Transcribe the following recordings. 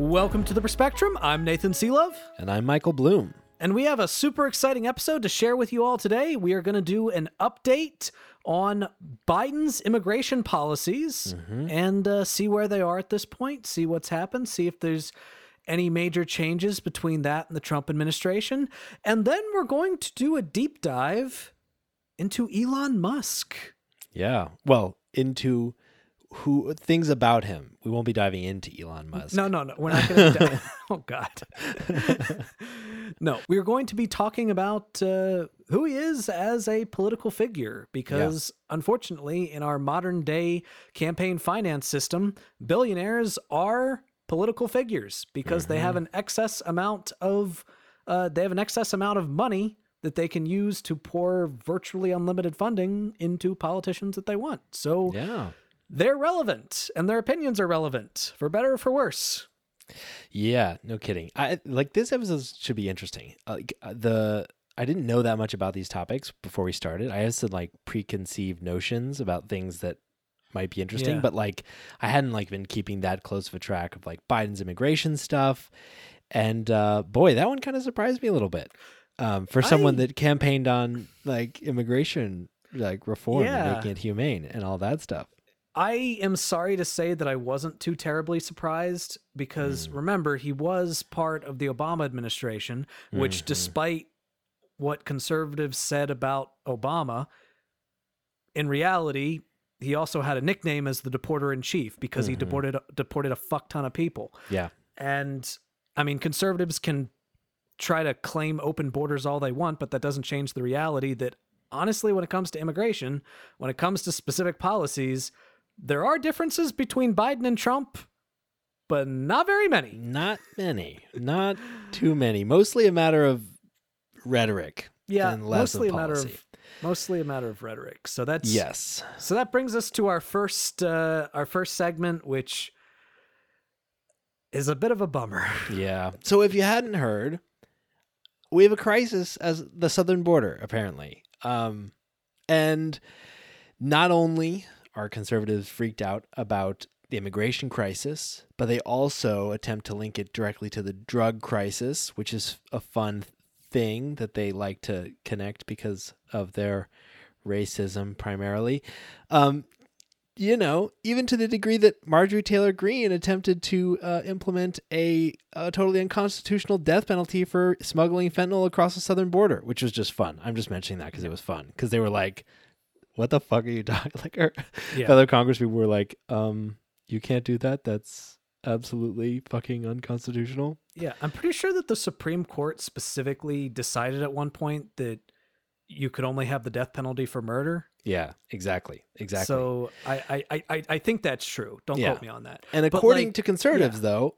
Welcome to the Perspectrum. I'm Nathan Seelove. And I'm Michael Bloom. And we have a super exciting episode to share with you all today. We are going to do an update on Biden's immigration policies and uh, see where they are at this point, see what's happened, see if there's any major changes between that and the Trump administration. And then we're going to do a deep dive into Elon Musk. Yeah. Well, into who things about him. We won't be diving into Elon Musk. No, no, no. We're not going to. oh, God. no, we're going to be talking about uh, who he is as a political figure because, unfortunately, in our modern day campaign finance system, billionaires are political figures because they have an excess amount of. Uh, they have an excess amount of money that they can use to pour virtually unlimited funding into politicians that they want. So Yeah. They're relevant and their opinions are relevant for better or for worse. Yeah, no kidding. I like this episode should be interesting. Like uh, the I didn't know that much about these topics before we started. I had some like preconceived notions about things that might be interesting, Yeah. but like I hadn't like been keeping that close of a track of like Biden's immigration stuff. And uh boy, that one kind of surprised me a little bit. Um for someone I- that campaigned on like immigration like reform Yeah. and making it humane and all that stuff. I am sorry to say that I wasn't too terribly surprised because remember, he was part of the Obama administration, which, Mhm. despite what conservatives said about Obama, in reality, he also had a nickname as the deporter in chief because he Mhm. deported deported a fuck ton of people. Yeah. And I mean, conservatives can try to claim open borders all they want, but that doesn't change the reality that honestly, when it comes to immigration, when it comes to specific policies, there are differences between Biden and Trump, but not very many. Not many. Not too many. Mostly a matter of rhetoric. Yeah, and less mostly of a matter of mostly a matter of rhetoric. So that's Yes. So that brings us to our first uh, our first segment, which is a bit of a bummer. Yeah. So if you hadn't heard, we have a crisis as the southern border, apparently. Um, and not only are conservatives freaked out about the immigration crisis, but they also attempt to link it directly to the drug crisis, which is a fun thing that they like to connect because of their racism primarily. Um, you know, even to the degree that Marjorie Taylor Greene attempted to uh, implement a, a totally unconstitutional death penalty for smuggling fentanyl across the southern border, which was just fun. I'm just mentioning that because it was fun. Because they were like, "What the fuck are you talking?" Like, our Yeah. fellow congresspeople were like, "Um, you can't do that. That's absolutely fucking unconstitutional." Yeah, I'm pretty sure that the Supreme Court specifically decided at one point that you could only have the death penalty for murder. Yeah, exactly, exactly. So I I, I- I think that's true. Don't Yeah. quote me on that. And But, according like, to conservatives, though,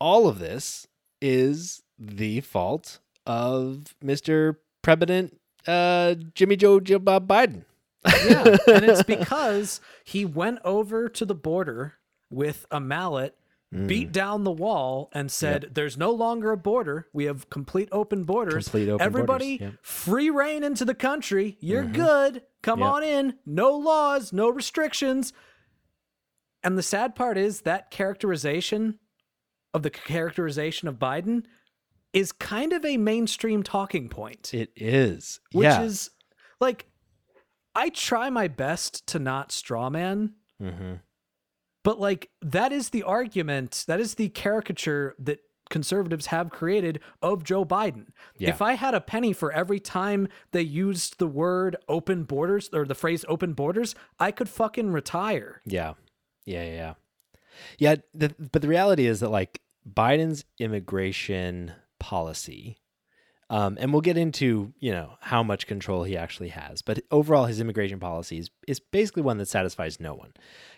all of this is the fault of Mr. President uh, Jimmy Joe Joe Bob Biden. Yeah, and it's because he went over to the border with a mallet, Mm. beat down the wall, and said, "There's no longer a border. We have complete open borders. Complete open Everybody, borders, yep. free rein into the country. You're Mhm. good. Come Yep. on in. No laws, no restrictions." And the sad part is that characterization of the characterization of Biden is kind of a mainstream talking point It is, which yeah. is like I try my best to not strawman, hmm but like that is the argument, that is the caricature that conservatives have created of Joe Biden. Yeah. If I had a penny for every time they used the word open borders or the phrase open borders, I could fucking retire. Yeah. Yeah, yeah, yeah. Yeah, the, but the reality is that like Biden's immigration policy um, and we'll get into, you know, how much control he actually has, but overall his immigration policy is, is basically one that satisfies no one.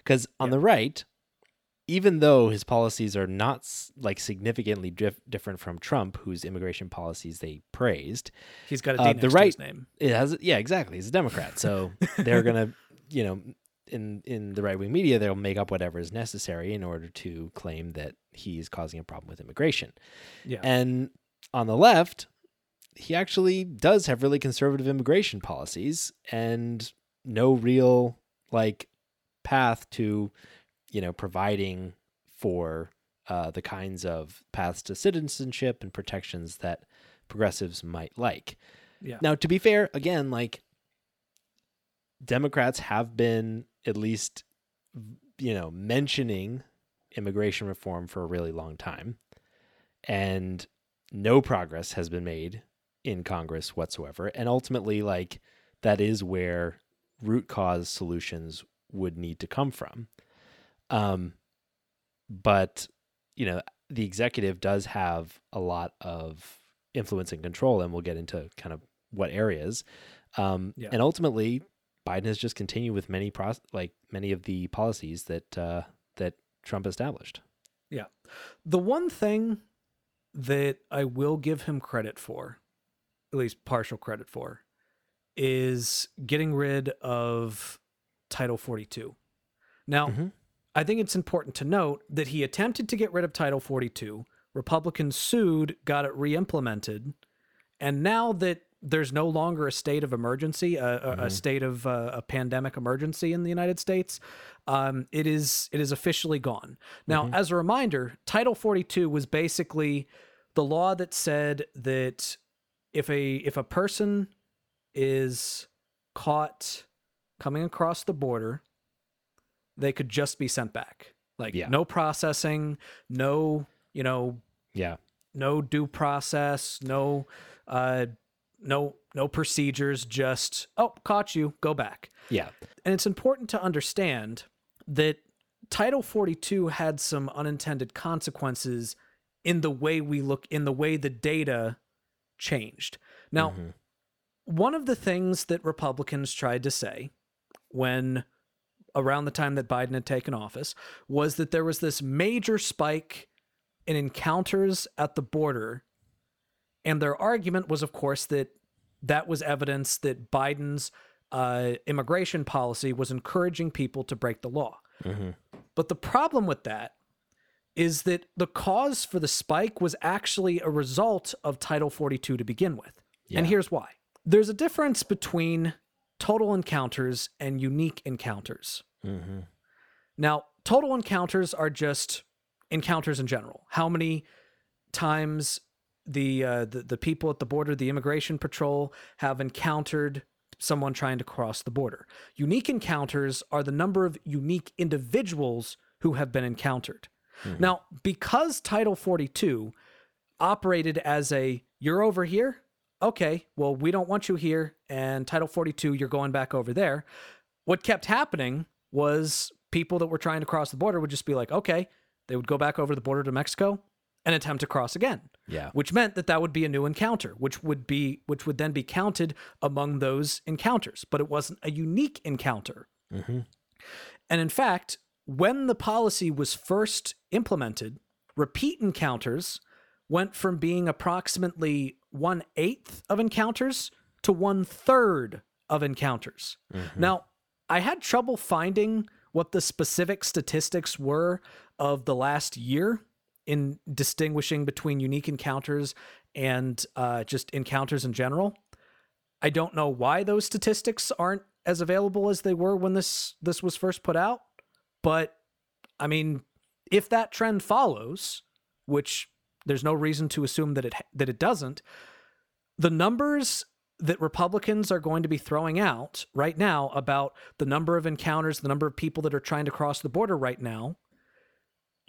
Cuz on Yeah. the right, even though his policies are not like significantly dif- different from Trump, whose immigration policies they praised, He's got a Uh, D the right- name. it has yeah exactly he's a democrat so they're gonna you know in in the right wing media they'll make up whatever is necessary in order to claim that he's causing a problem with immigration Yeah. and on the left he actually does have really conservative immigration policies and no real like path to you know providing for uh, the kinds of paths to citizenship and protections that progressives might like yeah. now, to be fair, again, like Democrats have been at least, you know, mentioning immigration reform for a really long time, and no progress has been made in Congress whatsoever. And ultimately, like, that is where root cause solutions would need to come from. Um, but, you know, the executive does have a lot of influence and control, and we'll get into kind of what areas. Um, Yeah. And ultimately, Biden has just continued with many pros- like many of the policies that uh, that Trump established. Yeah, the one thing that I will give him credit for, at least partial credit for, is getting rid of Title 42. Now, Mhm. I think it's important to note that he attempted to get rid of Title 42. Republicans sued, got it re implemented. And now that there's no longer a state of emergency, a, a, a state of uh, a pandemic emergency in the United States, um, it is it is officially gone. Now, Mhm. as a reminder, Title 42 was basically the law that said that if a if a person is caught coming across the border, they could just be sent back. Like Yeah. no processing, no, you know, Yeah. no due process, no uh no no procedures, just oh, caught you, go back. Yeah. And it's important to understand that Title 42 had some unintended consequences in the way we look in the way the data changed. Now, Mhm. one of the things that Republicans tried to say when around the time that Biden had taken office was that there was this major spike in encounters at the border. And their argument was, of course, that that was evidence that Biden's uh, immigration policy was encouraging people to break the law. Mhm. But the problem with that is that the cause for the spike was actually a result of Title 42 to begin with. And here's why there's a difference between total encounters and unique encounters. Mhm. Now, total encounters are just encounters in general. How many times the, uh, the the people at the border, the immigration patrol, have encountered someone trying to cross the border. Unique encounters are the number of unique individuals who have been encountered. Now, because Title 42 operated as a you're over here, okay, well, we don't want you here, and Title 42, you're going back over there. What kept happening was people that were trying to cross the border would just be like, okay, they would go back over the border to Mexico and attempt to cross again Yeah. which meant that that would be a new encounter which would be which would then be counted among those encounters but it wasn't a unique encounter Mhm. and in fact when the policy was first implemented repeat encounters went from being approximately one eighth of encounters to one third of encounters now i had trouble finding what the specific statistics were of the last year in distinguishing between unique encounters and uh, just encounters in general. I don't know why those statistics aren't as available as they were when this this was first put out, but I mean, if that trend follows, which there's no reason to assume that it that it doesn't, the numbers that Republicans are going to be throwing out right now about the number of encounters, the number of people that are trying to cross the border right now,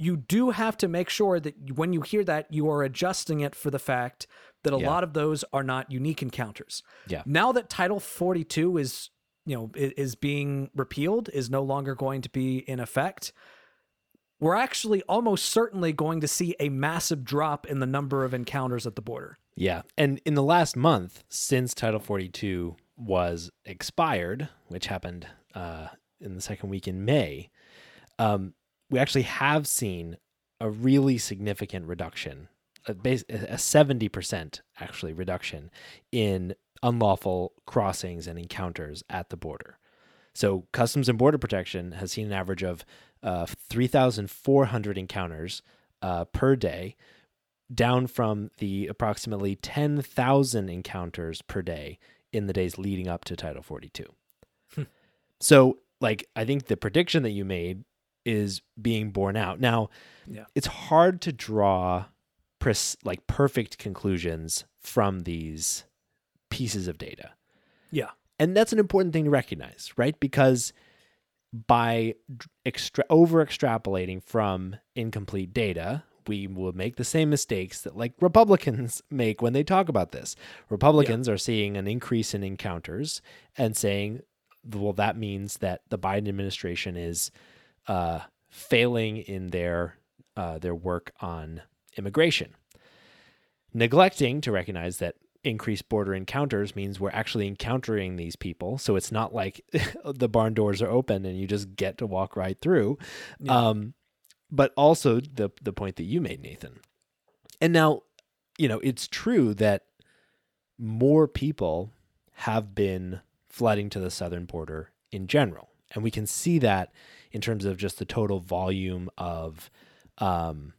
you do have to make sure that when you hear that, you are adjusting it for the fact that a Yeah. lot of those are not unique encounters. Yeah. Now that Title 42 is, you know, is being repealed, is no longer going to be in effect, we're actually almost certainly going to see a massive drop in the number of encounters at the border. Yeah. And in the last month, since Title 42 was expired, which happened uh, in the second week in May, um, we actually have seen a really significant reduction, a, base, a 70% actually reduction in unlawful crossings and encounters at the border. So, Customs and Border Protection has seen an average of uh, 3,400 encounters uh, per day, down from the approximately 10,000 encounters per day in the days leading up to Title 42. Hmm. so, like, I think the prediction that you made is being borne out. Now, yeah. it's hard to draw pres- like perfect conclusions from these pieces of data. Yeah. And that's an important thing to recognize, right? Because by extra- over extrapolating from incomplete data, we will make the same mistakes that like Republicans make when they talk about this. Republicans yeah. are seeing an increase in encounters and saying, well, that means that the Biden administration is uh, failing in their uh, their work on immigration, neglecting to recognize that increased border encounters means we're actually encountering these people. So it's not like the barn doors are open and you just get to walk right through. Yeah. Um, but also the the point that you made, Nathan. And now, you know, it's true that more people have been flooding to the southern border in general, and we can see that in terms of just the total volume of um,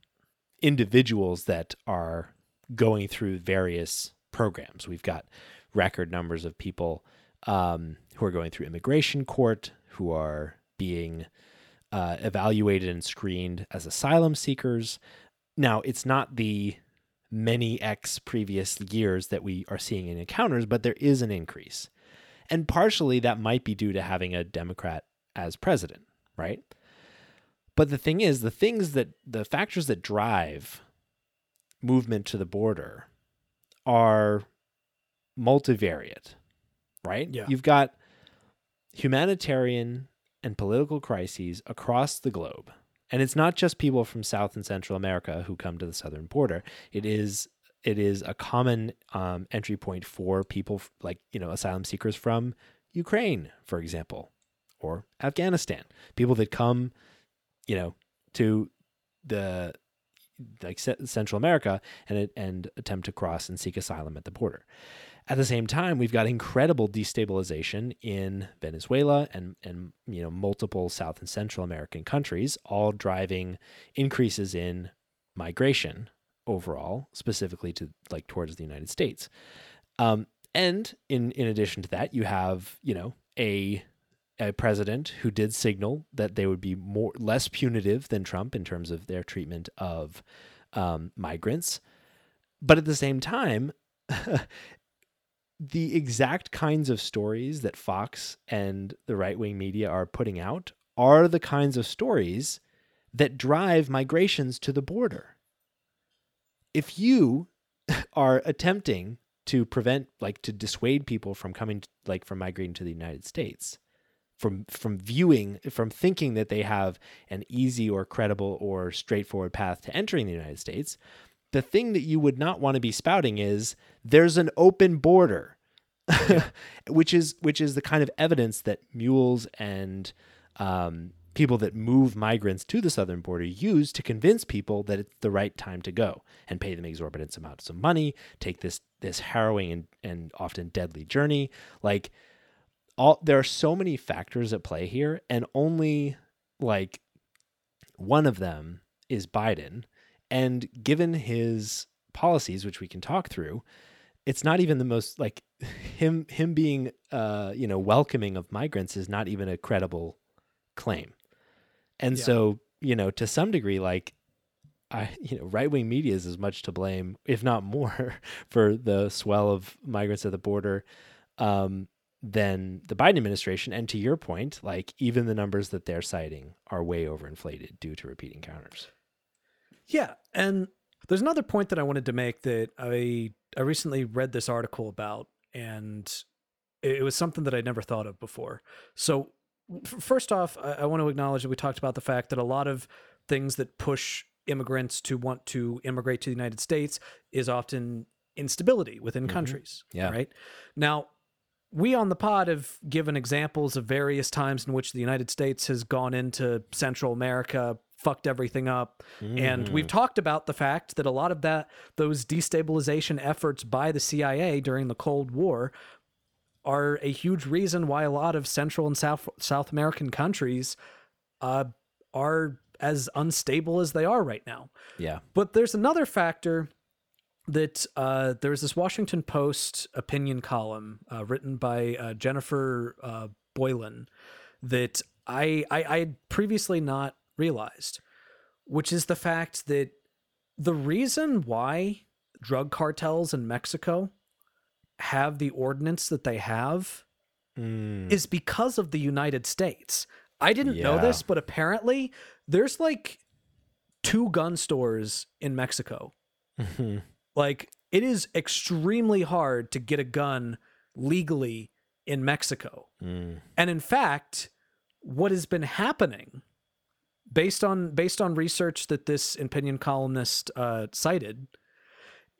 individuals that are going through various programs. We've got record numbers of people um, who are going through immigration court, who are being uh, evaluated and screened as asylum seekers. Now, it's not the many X previous years that we are seeing in encounters, but there is an increase. And partially that might be due to having a Democrat as president, right? But the thing is, the things that the factors that drive movement to the border are multivariate, right? Yeah. You've got humanitarian and political crises across the globe. And it's not just people from South and Central America who come to the southern border. It is it is a common um, entry point for people like you know asylum seekers from Ukraine, for example, or Afghanistan. People that come, you know, to the like Central America and and attempt to cross and seek asylum at the border. At the same time, we've got incredible destabilization in Venezuela and and you know multiple South and Central American countries, all driving increases in migration overall, specifically to like towards the United States. Um, and in in addition to that, you have you know a a president who did signal that they would be more less punitive than Trump in terms of their treatment of um, migrants, but at the same time, the exact kinds of stories that Fox and the right wing media are putting out are the kinds of stories that drive migrations to the border. If you are attempting to prevent, like, to dissuade people from coming, like, from migrating to the United States, from from viewing from thinking that they have an easy or credible or straightforward path to entering the United States the thing that you would not want to be spouting is there's an open border which is which is the kind of evidence that mules and um, people that move migrants to the southern border use to convince people that it's the right time to go and pay them exorbitant amounts of money take this this harrowing and, and often deadly journey. Like all there are so many factors at play here and only like one of them is Biden and given his policies which we can talk through it's not even the most like him him being uh you know welcoming of migrants is not even a credible claim and yeah. so you know to some degree like I, you know, right wing media is as much to blame, if not more, for the swell of migrants at the border. Um, than the Biden administration. And to your point, like even the numbers that they're citing are way overinflated due to repeat encounters. Yeah. And there's another point that I wanted to make that I I recently read this article about, and it was something that I'd never thought of before. So first off, I, I want to acknowledge that we talked about the fact that a lot of things that push immigrants to want to immigrate to the United States is often instability within mm-hmm. countries. Yeah. Right. Now, we on the pod have given examples of various times in which the United States has gone into Central America fucked everything up. And we've talked about the fact that a lot of that those destabilization efforts by the CIA during the Cold War are a huge reason why a lot of Central and South South American countries uh, are as unstable as they are right now. Yeah. But there's another factor that uh, there's this Washington Post opinion column uh, written by uh, Jennifer uh, Boylan that I, I I had previously not realized, which is the fact that the reason why drug cartels in Mexico have the ordinance that they have Mm. is because of the United States. I didn't know this, but apparently there's like two gun stores in Mexico. Mhm. Like it is extremely hard to get a gun legally in Mexico. Mm. And in fact, what has been happening based on based on research that this opinion columnist uh, cited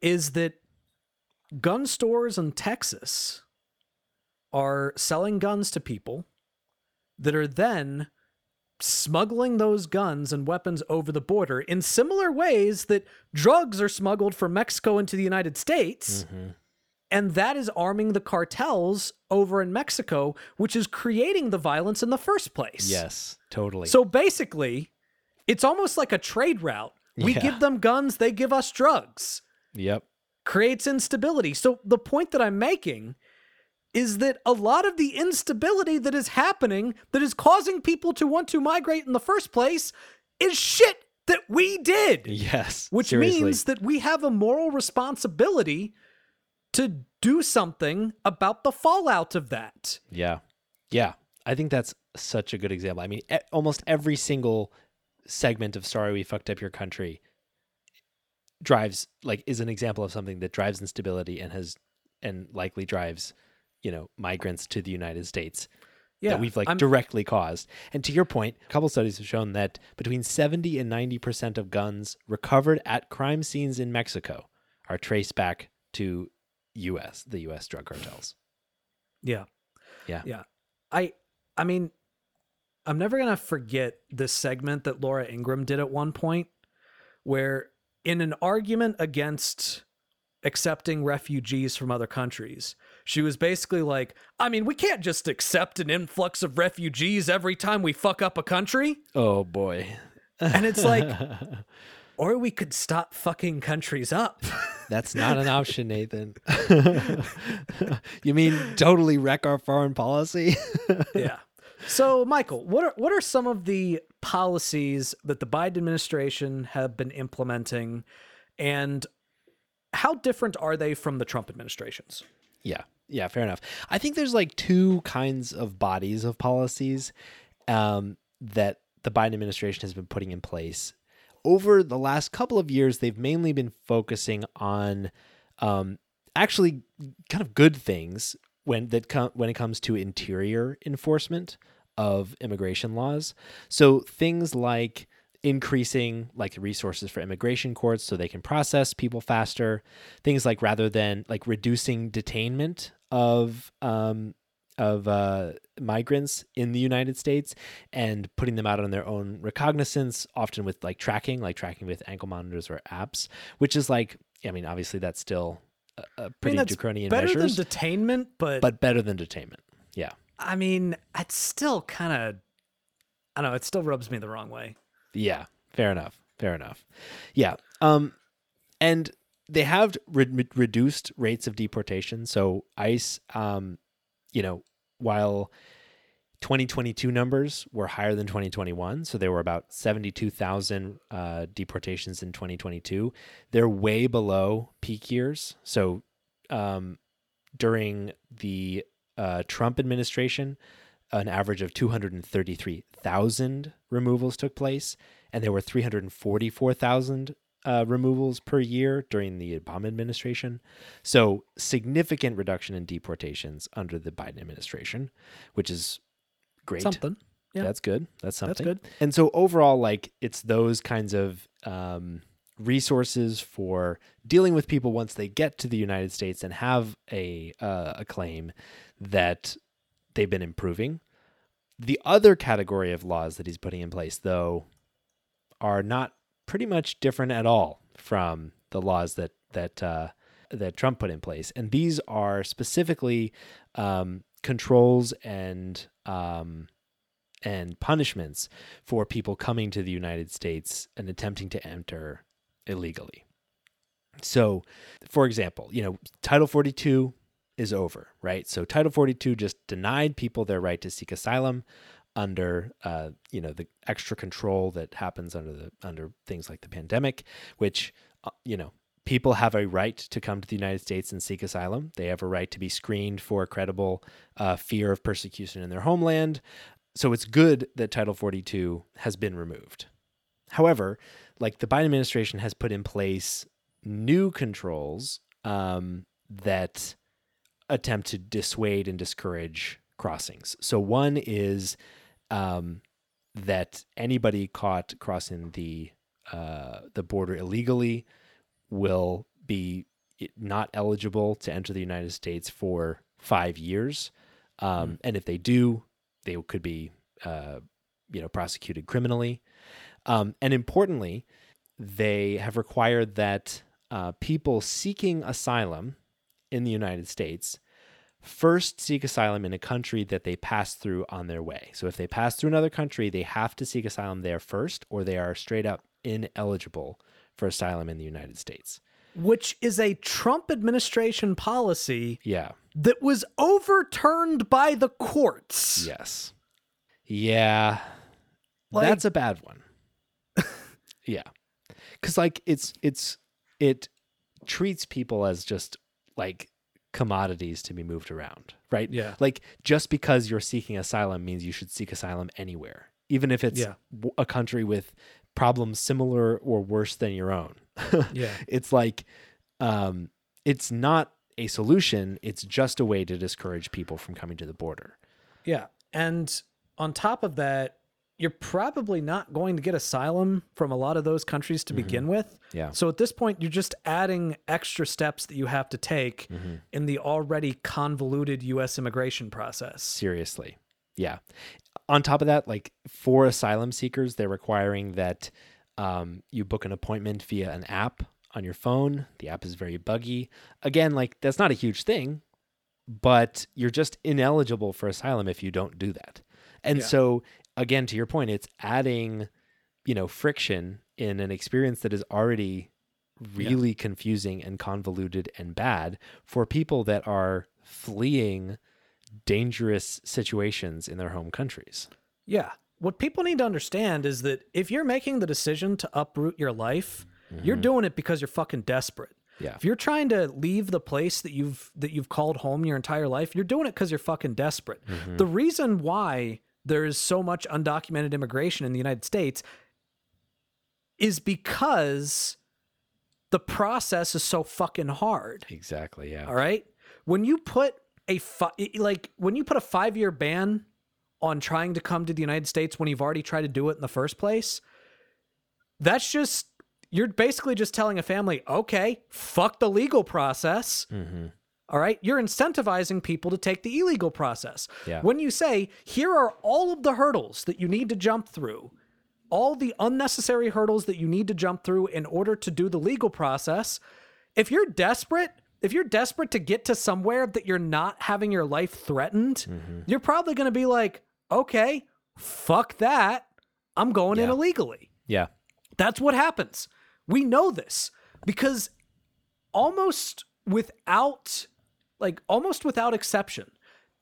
is that gun stores in Texas are selling guns to people that are then smuggling those guns and weapons over the border in similar ways that drugs are smuggled from Mexico into the United States. Mhm. And that is arming the cartels over in Mexico, which is creating the violence in the first place. Yes, totally. So basically, it's almost like a trade route. We Yeah. give them guns, they give us drugs. yep. Creates instability. So the point that I'm making is that a lot of the instability that is happening that is causing people to want to migrate in the first place is shit that we did. Yes. Which seriously. means that we have a moral responsibility to do something about the fallout of that. Yeah. Yeah. I think that's such a good example. I mean, almost every single segment of Sorry We Fucked Up Your Country drives, like, is an example of something that drives instability and has, and likely drives, you know, migrants to the United States Yeah, that we've, like, I'm- directly caused. And to your point, a couple studies have shown that between 70 and 90% of guns recovered at crime scenes in Mexico are traced back to US, the US drug cartels. Yeah. Yeah. Yeah. I I mean, I'm never gonna forget this segment that Laura Ingraham did at one point where in an argument against accepting refugees from other countries, she was basically like, I mean, we can't just accept an influx of refugees every time we fuck up a country. Oh boy. And it's like, or we could stop fucking countries up. That's not an option, Nathan. you mean totally wreck our foreign policy? yeah. So, Michael, what are what are some of the policies that the Biden administration have been implementing, and how different are they from the Trump administrations? Yeah. Yeah, fair enough. I think there's like two kinds of bodies of policies um, that the Biden administration has been putting in place. Over the last couple of years, they've mainly been focusing on um, actually kind of good things when that com- when it comes to interior enforcement of immigration laws. So things like increasing like resources for immigration courts so they can process people faster things like rather than like reducing detainment of um of uh migrants in the United States and putting them out on their own recognizance often with like tracking like tracking with ankle monitors or apps which is like I mean obviously that's still a, a pretty that's draconian Better measures than detainment, but, but better than detainment yeah I mean, it's still kind of, I don't know, it still rubs me the wrong way. Yeah, fair enough. Fair enough. Yeah. Um, and they have re- reduced rates of deportation. So ICE, um, you know, while 2022 numbers were higher than 2021, so there were about 72,000 uh, deportations in 2022. They're way below peak years. So um, during the uh, Trump administration, an average of 233,000 removals took place, and there were 344,000 uh, removals per year during the Obama administration. So, significant reduction in deportations under the Biden administration, which is great. Something. yeah. That's good. That's something. That's good. And so overall, like it's those kinds of um, resources for dealing with people once they get to the United States and have a uh, a claim that they've been improving. The other category of laws that he's putting in place, though, are not pretty much different at all from the laws that that uh, that Trump put in place, and these are specifically um, controls and um, and punishments for people coming to the United States and attempting to enter illegally. So, for example, you know, Title 42 is over, right? So Title 42 just denied people their right to seek asylum under uh, you know the extra control that happens under the under things like the pandemic, which uh, you know people have a right to come to the United States and seek asylum. They have a right to be screened for credible uh, fear of persecution in their homeland. So it's good that Title 42 has been removed. However, like the Biden administration has put in place new controls um, that attempt to dissuade and discourage crossings. So one is um, that anybody caught crossing the uh, the border illegally will be not eligible to enter the United States for five years, um, mm. and if they do, they could be uh, you know prosecuted criminally. Um, and importantly, they have required that uh, people seeking asylum in the United States first seek asylum in a country that they pass through on their way. So if they pass through another country, they have to seek asylum there first, or they are straight up ineligible for asylum in the United States. Which is a Trump administration policy. Yeah. That was overturned by the courts. Yes. Yeah. Like, That's a bad one. yeah. Cuz like it's it's it treats people as just like commodities to be moved around, right? Yeah. Like just because you're seeking asylum means you should seek asylum anywhere, even if it's yeah. a country with problems similar or worse than your own. yeah. It's like um it's not a solution, it's just a way to discourage people from coming to the border. Yeah. And on top of that, you're probably not going to get asylum from a lot of those countries to mm-hmm. begin with. Yeah. So at this point, you're just adding extra steps that you have to take mm-hmm. in the already convoluted U.S. immigration process. Seriously. Yeah. On top of that, like for asylum seekers, they're requiring that um, you book an appointment via an app on your phone. The app is very buggy. Again, like that's not a huge thing, but you're just ineligible for asylum if you don't do that. And yeah. so again to your point it's adding you know friction in an experience that is already really yeah. confusing and convoluted and bad for people that are fleeing dangerous situations in their home countries. Yeah. What people need to understand is that if you're making the decision to uproot your life, mm-hmm. you're doing it because you're fucking desperate. Yeah. If you're trying to leave the place that you've that you've called home your entire life, you're doing it because you're fucking desperate. Mm-hmm. The reason why there is so much undocumented immigration in the United States is because the process is so fucking hard. Exactly, yeah. All right? When you put a fi- like when you put a 5-year ban on trying to come to the United States when you've already tried to do it in the first place, that's just you're basically just telling a family, "Okay, fuck the legal process." hmm all right. You're incentivizing people to take the illegal process. Yeah. When you say, here are all of the hurdles that you need to jump through, all the unnecessary hurdles that you need to jump through in order to do the legal process, if you're desperate, if you're desperate to get to somewhere that you're not having your life threatened, mm-hmm. you're probably going to be like, okay, fuck that. I'm going yeah. in illegally. Yeah. That's what happens. We know this because almost without like almost without exception,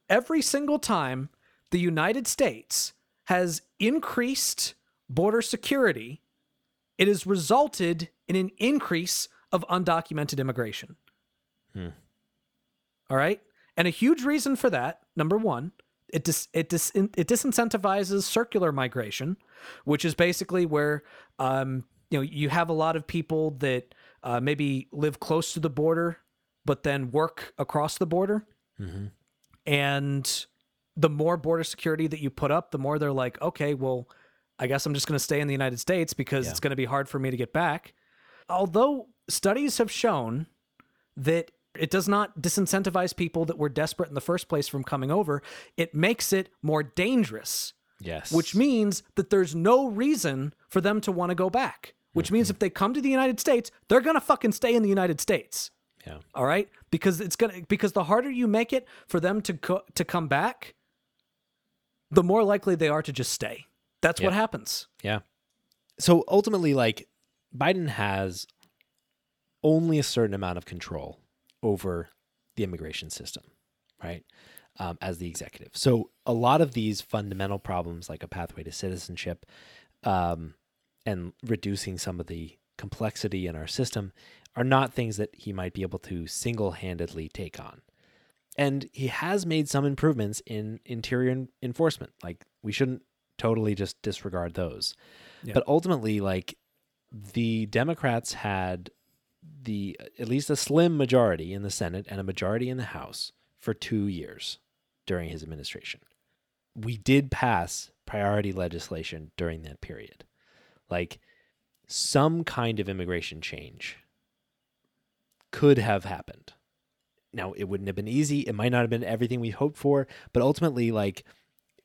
every single time the United States has increased border security, it has resulted in an increase of undocumented immigration. Hmm. All right. And a huge reason for that, number one, it dis- it dis- it disincentivizes circular migration, which is basically where um, you know you have a lot of people that uh, maybe live close to the border but then work across the border. Mm-hmm. And the more border security that you put up, the more they're like, okay, well, I guess I'm just going to stay in the United States because yeah. it's going to be hard for me to get back. Although studies have shown that it does not disincentivize people that were desperate in the first place from coming over, it makes it more dangerous Yes. which means that there's no reason for them to want to go back. Which means if they come to the United States, they're gonna fucking stay in the United States. Yeah. All right, because it's gonna because the harder you make it for them to co- to come back, the more likely they are to just stay. That's what happens. Yeah. So ultimately, like, Biden has only a certain amount of control over the immigration system, right? Um, as the executive. So a lot of these fundamental problems, like a pathway to citizenship, um, and reducing some of the complexity in our system, are not things that he might be able to single handedly take on. And he has made some improvements in interior enforcement. Like, we shouldn't totally just disregard those. Yeah. But ultimately, like, the Democrats had the at least a slim majority in the Senate and a majority in the House for two years during his administration. We did pass priority legislation during that period. Like some kind of immigration change could have happened. Now, it wouldn't have been easy. It might not have been everything we hoped for, but ultimately, like,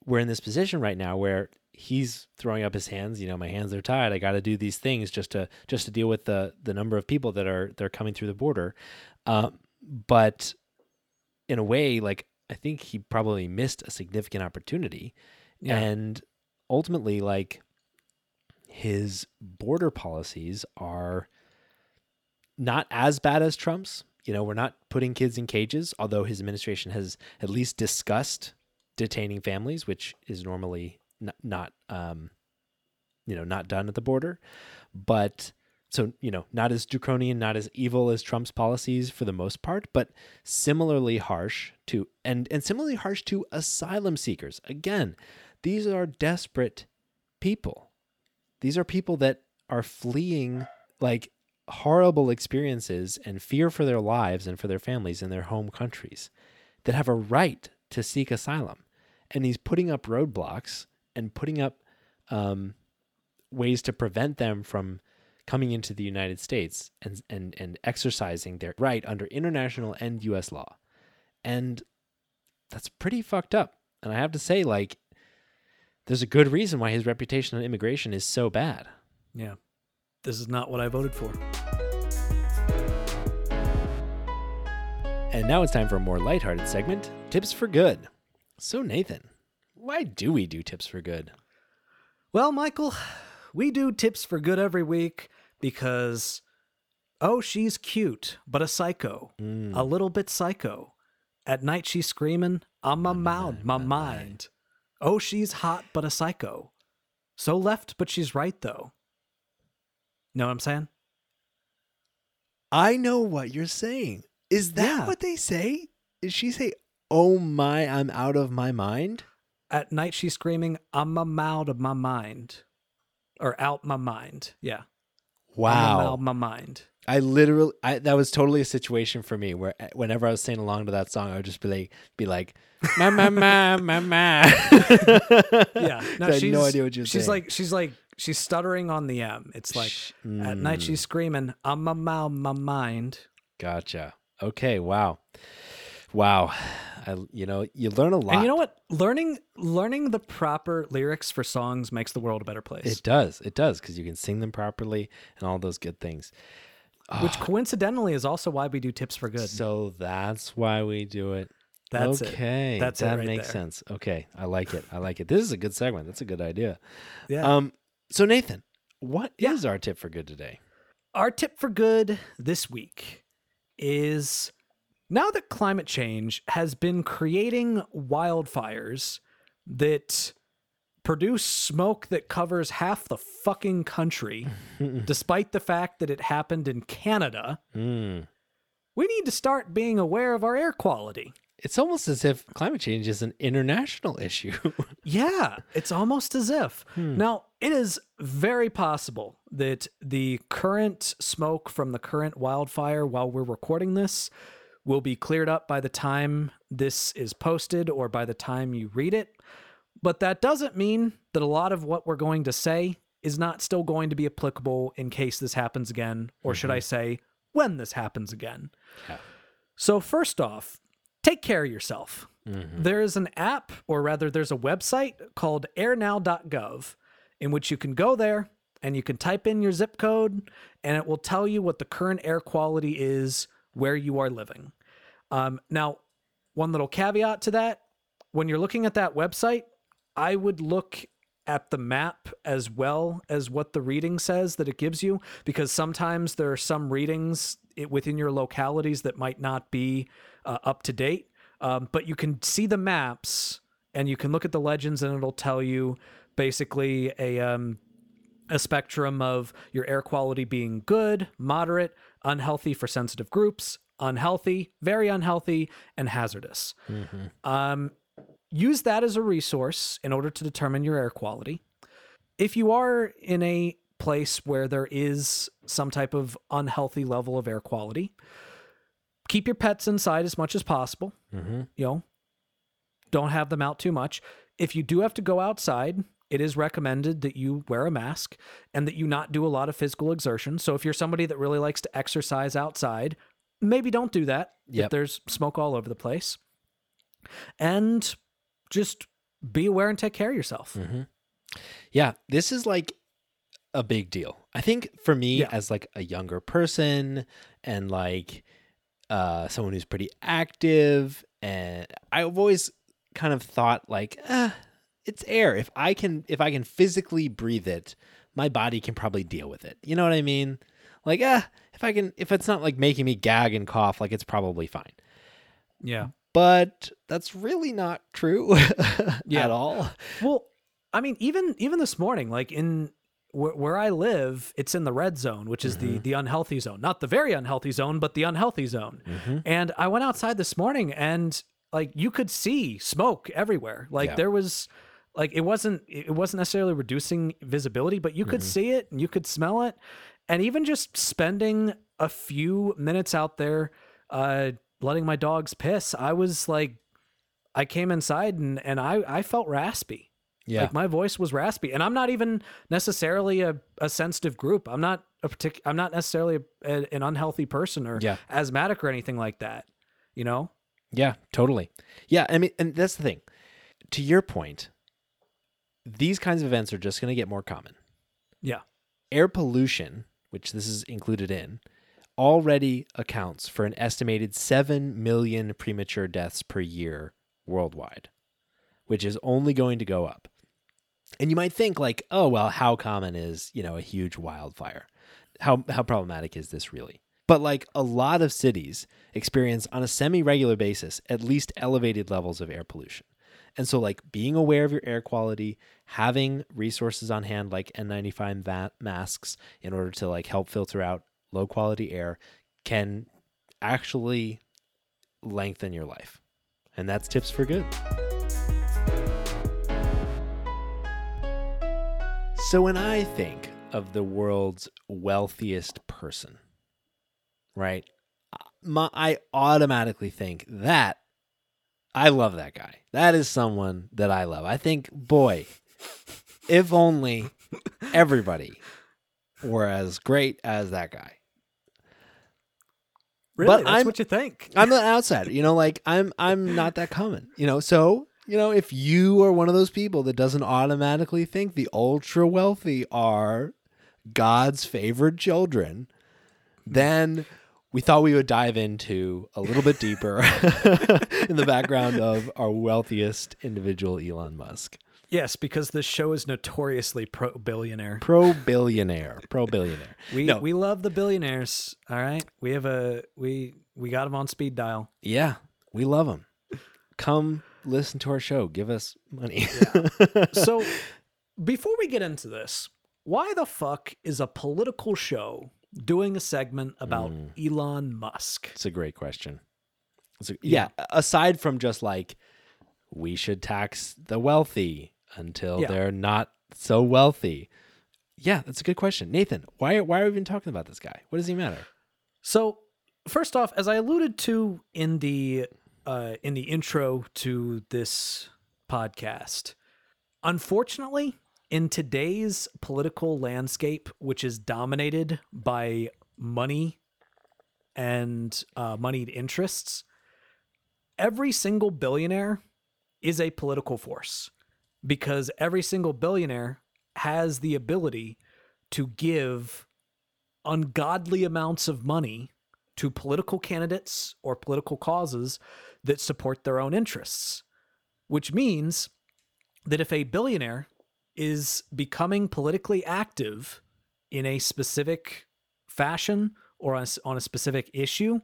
we're in this position right now where he's throwing up his hands you know my hands are tied i got to do these things just to just to deal with the the number of people that are they're coming through the border um, but in a way like i think he probably missed a significant opportunity Yeah. and ultimately like his border policies are not as bad as trump's. You know we're not putting kids in cages although his administration has at least discussed detaining families which is normally not, not um you know not done at the border. But so you know not as draconian not as evil as trump's policies for the most part but similarly harsh to and and similarly harsh to asylum seekers. Again these are desperate people. These are people that are fleeing like horrible experiences and fear for their lives and for their families in their home countries that have a right to seek asylum. And he's putting up roadblocks and putting up um, ways to prevent them from coming into the United States and, and, and exercising their right under international and US law. And that's pretty fucked up. And I have to say, like, there's a good reason why his reputation on immigration is so bad. Yeah. This is not what I voted for. And now it's time for a more lighthearted segment Tips for Good. So, Nathan, why do we do Tips for Good? Well, Michael, we do tips for good every week because, oh, she's cute, but a psycho. Mm. A little bit psycho. At night she's screaming, I'm my mm, mouth, my mm, mm. mind. Oh, she's hot, but a psycho. So left, but she's right, though. Know what I'm saying? I know what you're saying. Is that Yeah. what they say? Did she say, Oh my, I'm out of my mind? At night she's screaming, I'm a out of my mind. Or out my mind. Yeah. I'm a Wow. my mind. I literally, I, that was totally a situation for me where uh, whenever I was singing along to that song, I would just be like, be like, ma ma ma ma ma. Yeah. No, I had she's, no idea what you She's saying. like, she's like, she's stuttering on the M. It's like, Sh- at night mm, she's screaming, I'm a out my mind. Gotcha. Okay. Wow. Wow. I, you know, you learn a lot. And you know what? Learning learning the proper lyrics for songs makes the world a better place. It does. It does because you can sing them properly and all those good things. which coincidentally is also why we do tips for good. So that's why we do it. That's it. okay. That's it that right makes there. sense. Okay, I like it. I like it. This is a good segment. That's a good idea. yeah. Um. So Nathan, what is Yeah. our tip for good today? Our tip for good this week is now that climate change has been creating wildfires that produce smoke that covers half the fucking country, despite the fact that it happened in Canada, Mm. we need to start being aware of our air quality. It's almost as if climate change is an international issue. Yeah, it's almost as if. Hmm. Now, it is very possible that the current smoke from the current wildfire while we're recording this will be cleared up by the time this is posted or by the time you read it. But that doesn't mean that a lot of what we're going to say is not still going to be applicable in case this happens again, or should I mm-hmm. say, when this happens again. Yeah. So, first off, take care of yourself. Mm-hmm. there is an app, or rather, there's a website called airnow.gov in which you can go there and you can type in your zip code and it will tell you what the current air quality is where you are living. Um, now, one little caveat to that when you're looking at that website, I would look at the map as well as what the reading says that it gives you because sometimes there are some readings within your localities that might not be uh, up to date um, but you can see the maps and you can look at the legends and it'll tell you basically a um, a spectrum of your air quality being good, moderate, unhealthy for sensitive groups, unhealthy, very unhealthy, and hazardous. Um, use that as a resource in order to determine your air quality. If you are in a place where there is some type of unhealthy level of air quality, keep your pets inside as much as possible. You know, don't have them out too much. If you do have to go outside, it is recommended that you wear a mask and that you not do a lot of physical exertion. So if you're somebody that really likes to exercise outside, maybe don't do that if there's smoke all over the place. And just be aware and take care of yourself. Yeah, this is like a big deal. I think for me Yeah. as like a younger person and like uh someone who's pretty active and I've always kind of thought like uh it's air. If I can if I can physically breathe it, my body can probably deal with it. You know what I mean? Like ah, if I can if it's not like making me gag and cough, like it's probably fine. Yeah. But that's really not true Yeah. at all. Well, I mean, even even this morning, like in where, where I live, it's in the red zone, which is the the unhealthy zone, not the very unhealthy zone, but the unhealthy zone. And I went outside this morning, and like you could see smoke everywhere. Like Yeah. there was, like it wasn't it wasn't necessarily reducing visibility, but you could see it and you could smell it, and even just spending a few minutes out there, uh, letting my dogs piss, I was like. I came inside and, and I, I felt raspy. Yeah. Like my voice was raspy, and I'm not even necessarily a, a sensitive group. I'm not a partic- I'm not necessarily a, a- an unhealthy person or Yeah. asthmatic or anything like that. You know? Yeah, totally. Yeah, I mean, and that's the thing. To your point, these kinds of events are just going to get more common. Yeah. Air pollution, which this is included in, already accounts for an estimated 7 million premature deaths per year worldwide, which is only going to go up. And you might think like, "Oh, well, how common is, you know, a huge wildfire? How how problematic is this really?" But like a lot of cities experience on a semi-regular basis at least elevated levels of air pollution. And so like being aware of your air quality, having resources on hand like N95 va- masks in order to like help filter out low quality air can actually lengthen your life. And that's tips for good. So when I think of the world's wealthiest person, right? Uh, my, I automatically think that I love that guy. That is someone that I love. I think, boy, if only everybody were as great as that guy. Really? But That's I'm- what you think. I'm an outsider, you know, like I'm I'm not that common, you know. So, you know, if you are one of those people that doesn't automatically think the ultra wealthy are God's favored children, then we thought we would dive into a little bit deeper in the background of our wealthiest individual, Elon Musk. Yes, because this show is notoriously pro billionaire. Pro billionaire. Pro billionaire. We No. we love the billionaires. All right. We have a we we got them on speed dial. Yeah, we love them. Come listen to our show. Give us money. So before we get into this, why the fuck is a political show doing a segment about Mm. Elon Musk? It's a great question. It's a- yeah. Aside from just like we should tax the wealthy until Yeah. they're not so wealthy. Yeah, that's a good question, Nathan. Why why are we even talking about this guy? What does he matter? So, first off, as I alluded to in the uh, in the intro to this podcast, unfortunately, in today's political landscape, which is dominated by money and uh, moneyed interests, every single billionaire is a political force because every single billionaire has the ability to give ungodly amounts of money to political candidates or political causes that support their own interests, which means that if a billionaire is becoming politically active in a specific fashion or on a, on a specific issue,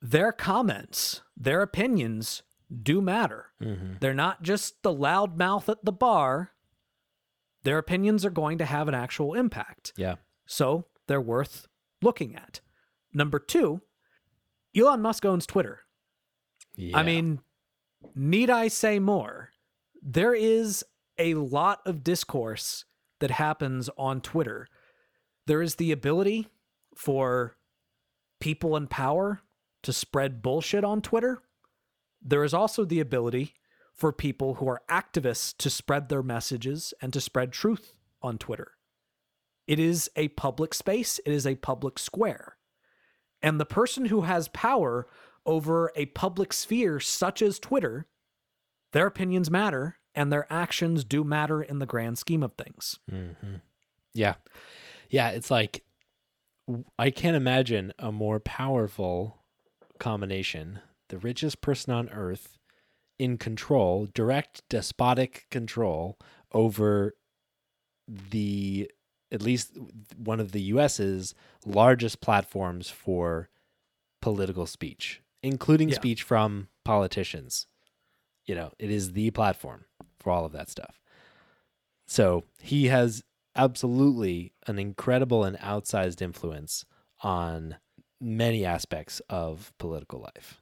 their comments, their opinions do matter. Mm-hmm. They're not just the loud mouth at the bar. Their opinions are going to have an actual impact. Yeah. So they're worth looking at. Number two, Elon Musk owns Twitter. yeah. I mean, need I say more? There is a lot of discourse that happens on Twitter. There is the ability for people in power to spread bullshit on Twitter. There is also the ability for people who are activists to spread their messages and to spread truth on Twitter. It is a public space, it is a public square. And the person who has power over a public sphere such as Twitter, their opinions matter and their actions do matter in the grand scheme of things. Mm-hmm. Yeah. Yeah. It's like, I can't imagine a more powerful combination. The richest person on earth in control, direct despotic control over the, at least one of the US's largest platforms for political speech, including Yeah. speech from politicians. You know, it is the platform for all of that stuff. So he has absolutely an incredible and outsized influence on many aspects of political life.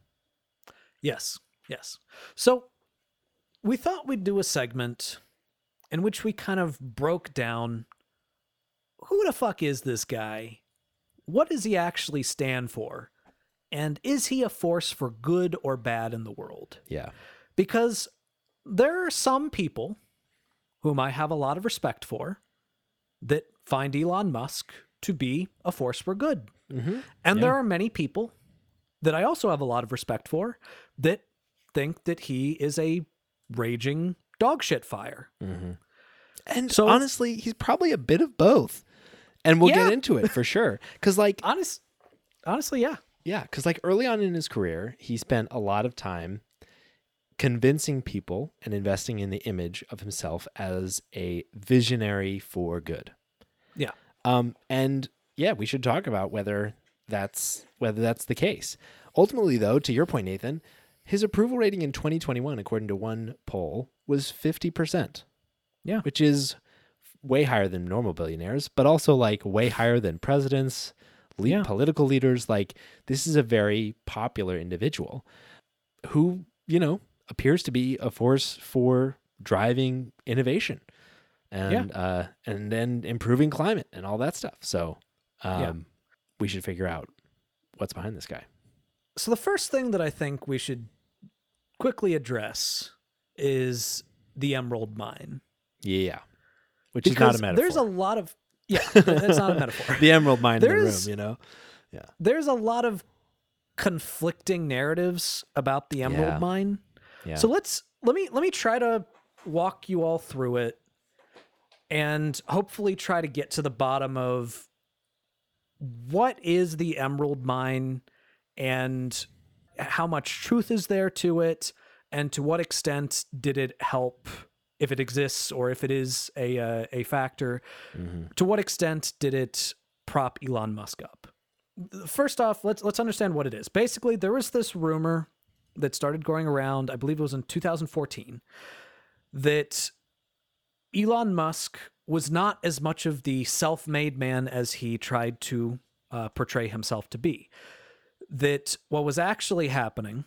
Yes, yes. So we thought we'd do a segment in which we kind of broke down who the fuck is this guy? What does he actually stand for? And is he a force for good or bad in the world? Yeah. because there are some people whom I have a lot of respect for that find Elon Musk to be a force for good. Mm-hmm. And Yeah. there are many people that I also have a lot of respect for that think that he is a raging dog shit fire. Mm-hmm. And So- honestly, he's probably a bit of both. And we'll Yeah. get into it for sure. Because, like, Honest, honestly, yeah. Yeah, because like early on in his career, he spent a lot of time convincing people and investing in the image of himself as a visionary for good. Yeah. Um, and yeah, we should talk about whether that's whether that's the case. Ultimately, though, to your point, Nathan, his approval rating in 2021, according to one poll, was 50%. Yeah. Which is way higher than normal billionaires, but also like way higher than presidents, le- Yeah. political leaders. Like this is a very popular individual who, you know, appears to be a force for driving innovation and uh and then improving climate and all that stuff. So um Yeah. we should figure out what's behind this guy. So the first thing that I think we should quickly address is the Emerald Mine. Yeah. Which is not a metaphor. There's a lot of yeah, that's not a metaphor. the emerald mine in the There's- room, you know. Yeah, there's a lot of conflicting narratives about the Emerald Yeah. Mine. Yeah. So let's let me let me try to walk you all through it and hopefully try to get to the bottom of what is the Emerald Mine and how much truth is there to it and to what extent did it help if it exists or if it is a uh, a factor Mhm. to what extent did it prop Elon Musk up? First off, let's let's understand what it is. Basically, there was this rumor that started going around, I believe it was in 2014, that Elon Musk was not as much of the self-made man as he tried to uh, portray himself to be. That what was actually happening,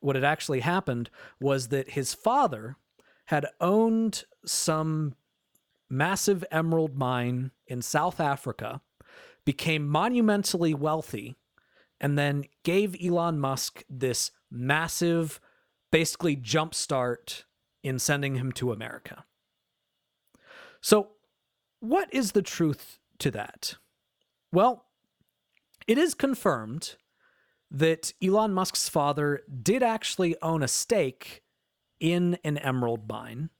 what had actually happened was that his father had owned some massive emerald mine in South Africa, became monumentally wealthy, and then gave Elon Musk this massive, basically jumpstart in sending him to America. So, what is the truth to that? Well, it is confirmed that Elon Musk's father did actually own a stake in an emerald mine.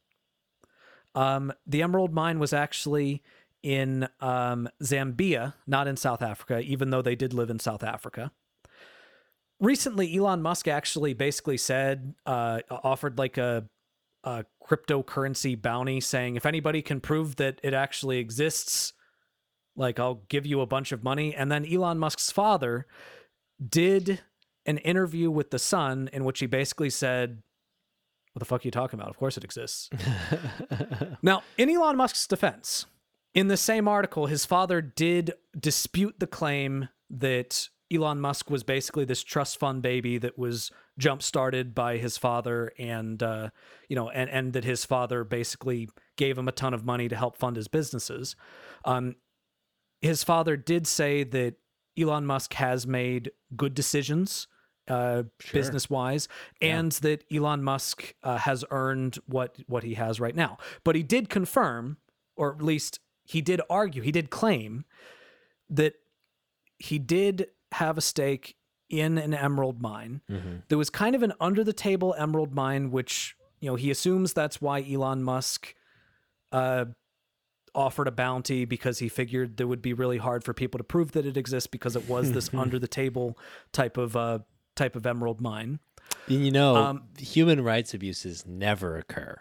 Um, the emerald mine was actually in um, Zambia, not in South Africa, even though they did live in South Africa. Recently, Elon Musk actually basically said, uh, offered like a, a cryptocurrency bounty, saying if anybody can prove that it actually exists, like I'll give you a bunch of money. And then Elon Musk's father did an interview with the Sun in which he basically said, "What the fuck are you talking about? Of course it exists." now, in Elon Musk's defense, in the same article, his father did dispute the claim that Elon Musk was basically this trust fund baby that was jump started by his father, and uh, you know, and and that his father basically gave him a ton of money to help fund his businesses. Um, his father did say that Elon Musk has made good decisions uh, Sure. business wise, Yeah. and that Elon Musk uh, has earned what what he has right now. But he did confirm, or at least he did argue, he did claim that he did have a stake in an emerald mine. Mhm. There was kind of an under the table emerald mine, which you know he assumes that's why Elon Musk uh, offered a bounty because he figured that would be really hard for people to prove that it exists because it was this under the table type of uh, type of emerald mine. And you know, Um, human rights abuses never occur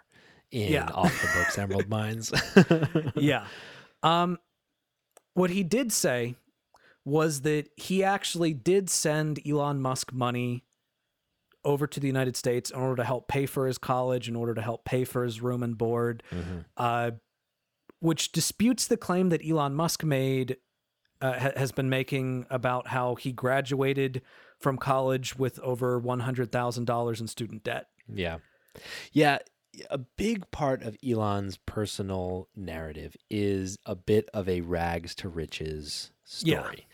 in Yeah. off the books emerald mines. yeah. Um, what he did say was that he actually did send Elon Musk money over to the United States in order to help pay for his college, in order to help pay for his room and board, Mhm. uh, which disputes the claim that Elon Musk made. Uh, ha- has been making about how he graduated from college with over one hundred thousand dollars in student debt. Yeah. Yeah. A big part of Elon's personal narrative is a bit of a rags to riches Yeah. story.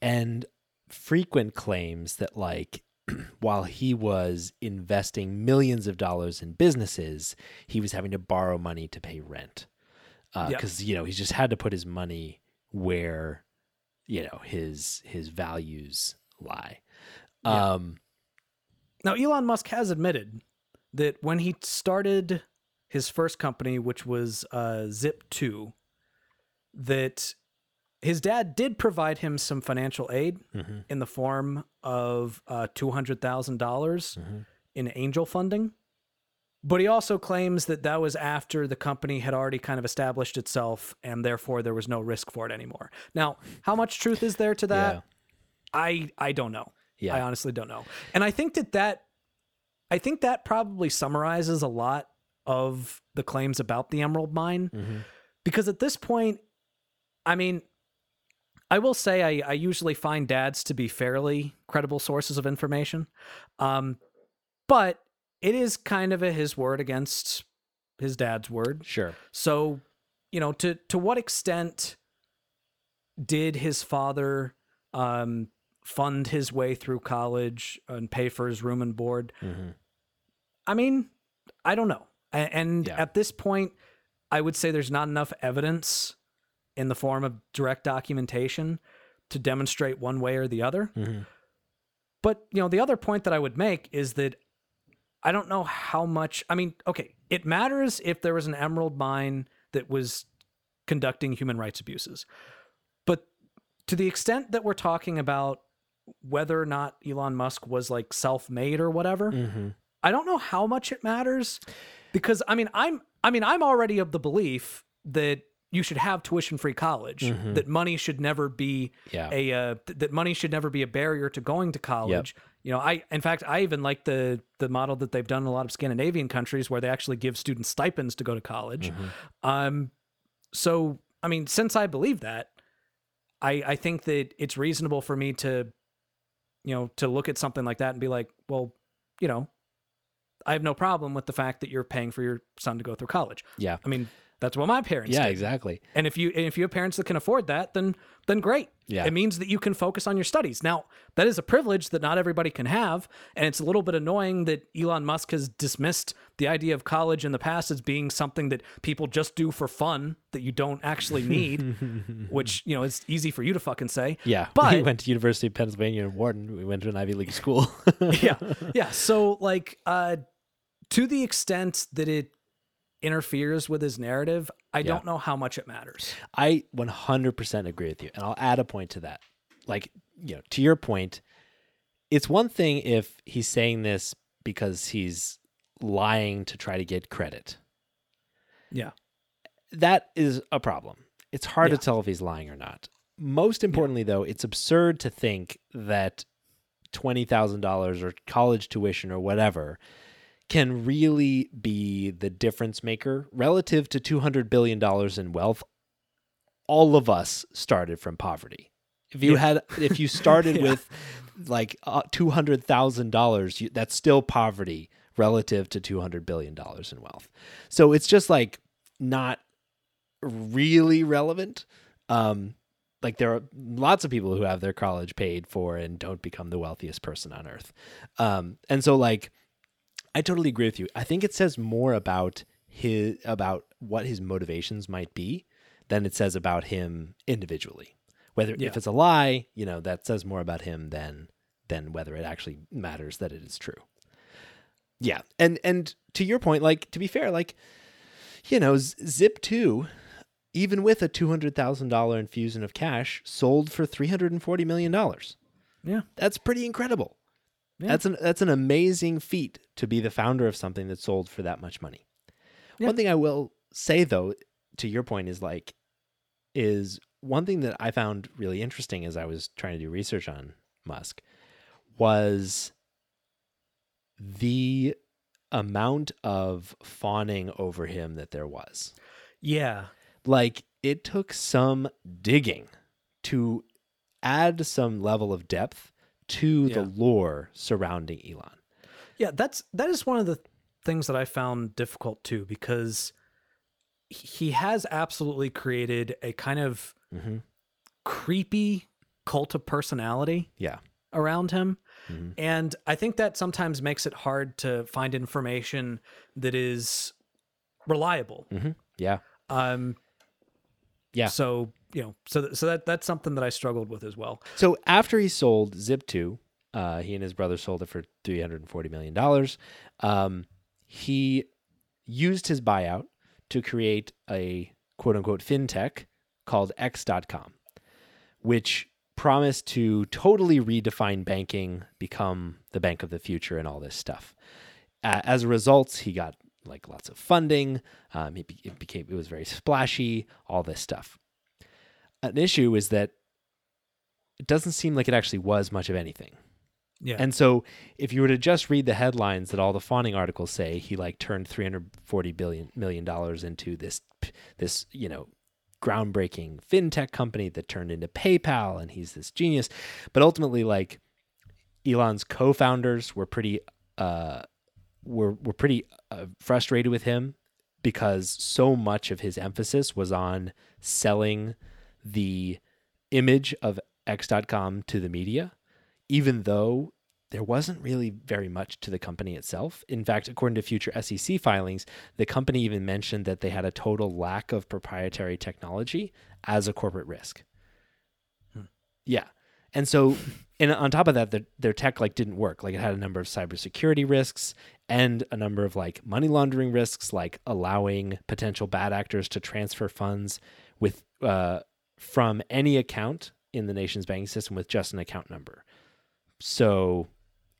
And frequent claims that, like, while he was investing millions of dollars in businesses, he was having to borrow money to pay rent. Yeah. Because, you know, he just had to put his money where, you know, his his values lie. Yeah. Um, Now, Elon Musk has admitted that when he started his first company, which was uh, Zip2, that his dad did provide him some financial aid mhm, in the form of uh, $200,000 mhm. in angel funding. But he also claims that that was after the company had already kind of established itself and therefore there was no risk for it anymore. Now, how much truth is there to that? Yeah. I I don't know. Yeah. I honestly don't know. And I think that that I think that probably summarizes a lot of the claims about the emerald mine Mhm. because at this point I mean I will say I, I usually find dads to be fairly credible sources of information. Um, but it is kind of a his word against his dad's word. Sure. So, you know, to to what extent did his father um, fund his way through college and pay for his room and board? Mhm. I mean, I don't know. And Yeah. at this point, I would say there's not enough evidence in the form of direct documentation to demonstrate one way or the other. Mhm. But, you know, the other point that I would make is that I don't know how much. I mean, okay, it matters if there was an emerald mine that was conducting human rights abuses. But to the extent that we're talking about whether or not Elon Musk was like self made or whatever, Mhm. I don't know how much it matters because I mean I'm I mean I'm already of the belief that you should have tuition free college Mhm. that money should never be Yeah. a uh, th- that money should never be a barrier to going to college. You know, I in fact I even like the the model that they've done in a lot of Scandinavian countries where they actually give students stipends to go to college. Mhm. Um so I mean since I believe that I I think that it's reasonable for me to you know to look at something like that and be like, well, you know, I have no problem with the fact that you're paying for your son to go through college. Yeah. I mean, That's what my parents Yeah, did. exactly. And if you and if you have parents that can afford that, then then great. Yeah. It means that you can focus on your studies. Now, that is a privilege that not everybody can have, and it's a little bit annoying that Elon Musk has dismissed the idea of college in the past as being something that people just do for fun that you don't actually need, which, you know, it's easy for you to fucking say. Yeah, But we went to University of Pennsylvania in Wharton. We went to an Ivy League school. yeah. Yeah, so like uh to the extent that it interferes with his narrative, I don't know how much it matters. I 100% agree with you. And I'll add a point to that. Like, you know, to your point, it's one thing if he's saying this because he's lying to try to get credit. Yeah. That is a problem. It's hard Yeah. to tell if he's lying or not. Most importantly, though, it's absurd to think that $20,000 or college tuition or whatever can really be the difference maker relative to $200 billion in wealth. All of us started from poverty. If you Yeah. had, if you started Yeah. with like uh, $200,000, that's still poverty relative to $200 billion in wealth. So it's just like not really relevant. Um, like there are lots of people who have their college paid for and don't become the wealthiest person on earth. Um, and so like I totally agree with you. I think it says more about his about what his motivations might be than it says about him individually. Whether Yeah. if it's a lie, you know, that says more about him than than whether it actually matters that it is true. Yeah. And and to your point, like to be fair, like you know, Zip 2 even with a $200,000 infusion of cash sold for $340 million. Yeah. That's pretty incredible. Yeah. That's an that's an amazing feat to be the founder of something that sold for that much money. Yeah. One thing I will say though, to your point, is like, is one thing that I found really interesting as I was trying to do research on Musk was the amount of fawning over him that there was. Yeah. Like it took some digging to add some level of depth to the lore surrounding Elon. Yeah, that's that is one of the things that I found difficult too because he has absolutely created a kind of Mm-hmm. creepy cult of personality Yeah. around him. Mhm. And I think that sometimes makes it hard to find information that is reliable. Yeah. Um Yeah. So, you know, so th- so that that's something that I struggled with as well. So after he sold Zip2, uh, he and his brother sold it for $340 million. Um, he used his buyout to create a quote unquote fintech called X.com, which promised to totally redefine banking, become the bank of the future, and all this stuff. Uh, as a result, he got like lots of funding. Um, it, be- it became it was very splashy, all this stuff. An issue is that it doesn't seem like it actually was much of anything. Yeah. And so if you were to just read the headlines that all the fawning articles say he like turned 340 billion million dollars into this this, you know, groundbreaking fintech company that turned into PayPal and he's this genius. But ultimately like Elon's co-founders were pretty uh were were pretty uh, frustrated with him because so much of his emphasis was on selling the image of x.com to the media even though there wasn't really very much to the company itself. In fact, according to future SEC filings, the company even mentioned that they had a total lack of proprietary technology as a corporate risk. Yeah. And so and on top of that, their, their tech like didn't work. Like it had a number of cybersecurity risks and a number of like money laundering risks, like allowing potential bad actors to transfer funds with uh, from any account in the nation's banking system with just an account number. So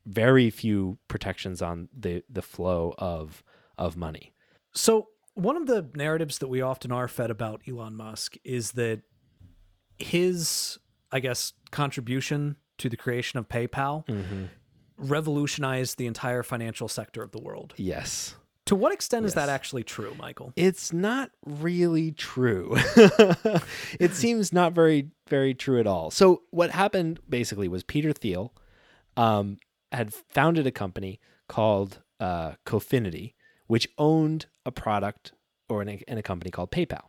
very few protections on the the flow of of money. So, one of the narratives that we often are fed about Elon Musk is that his, I guess, contribution to the creation of PayPal mm-hmm. revolutionized the entire financial sector of the world. Yes. To what extent is that actually true, Michael? It's not really true. it seems not very very true at all. So what happened basically was Peter Thiel um, had founded a company called uh, Confinity, which owned a product or in a, in a company called PayPal.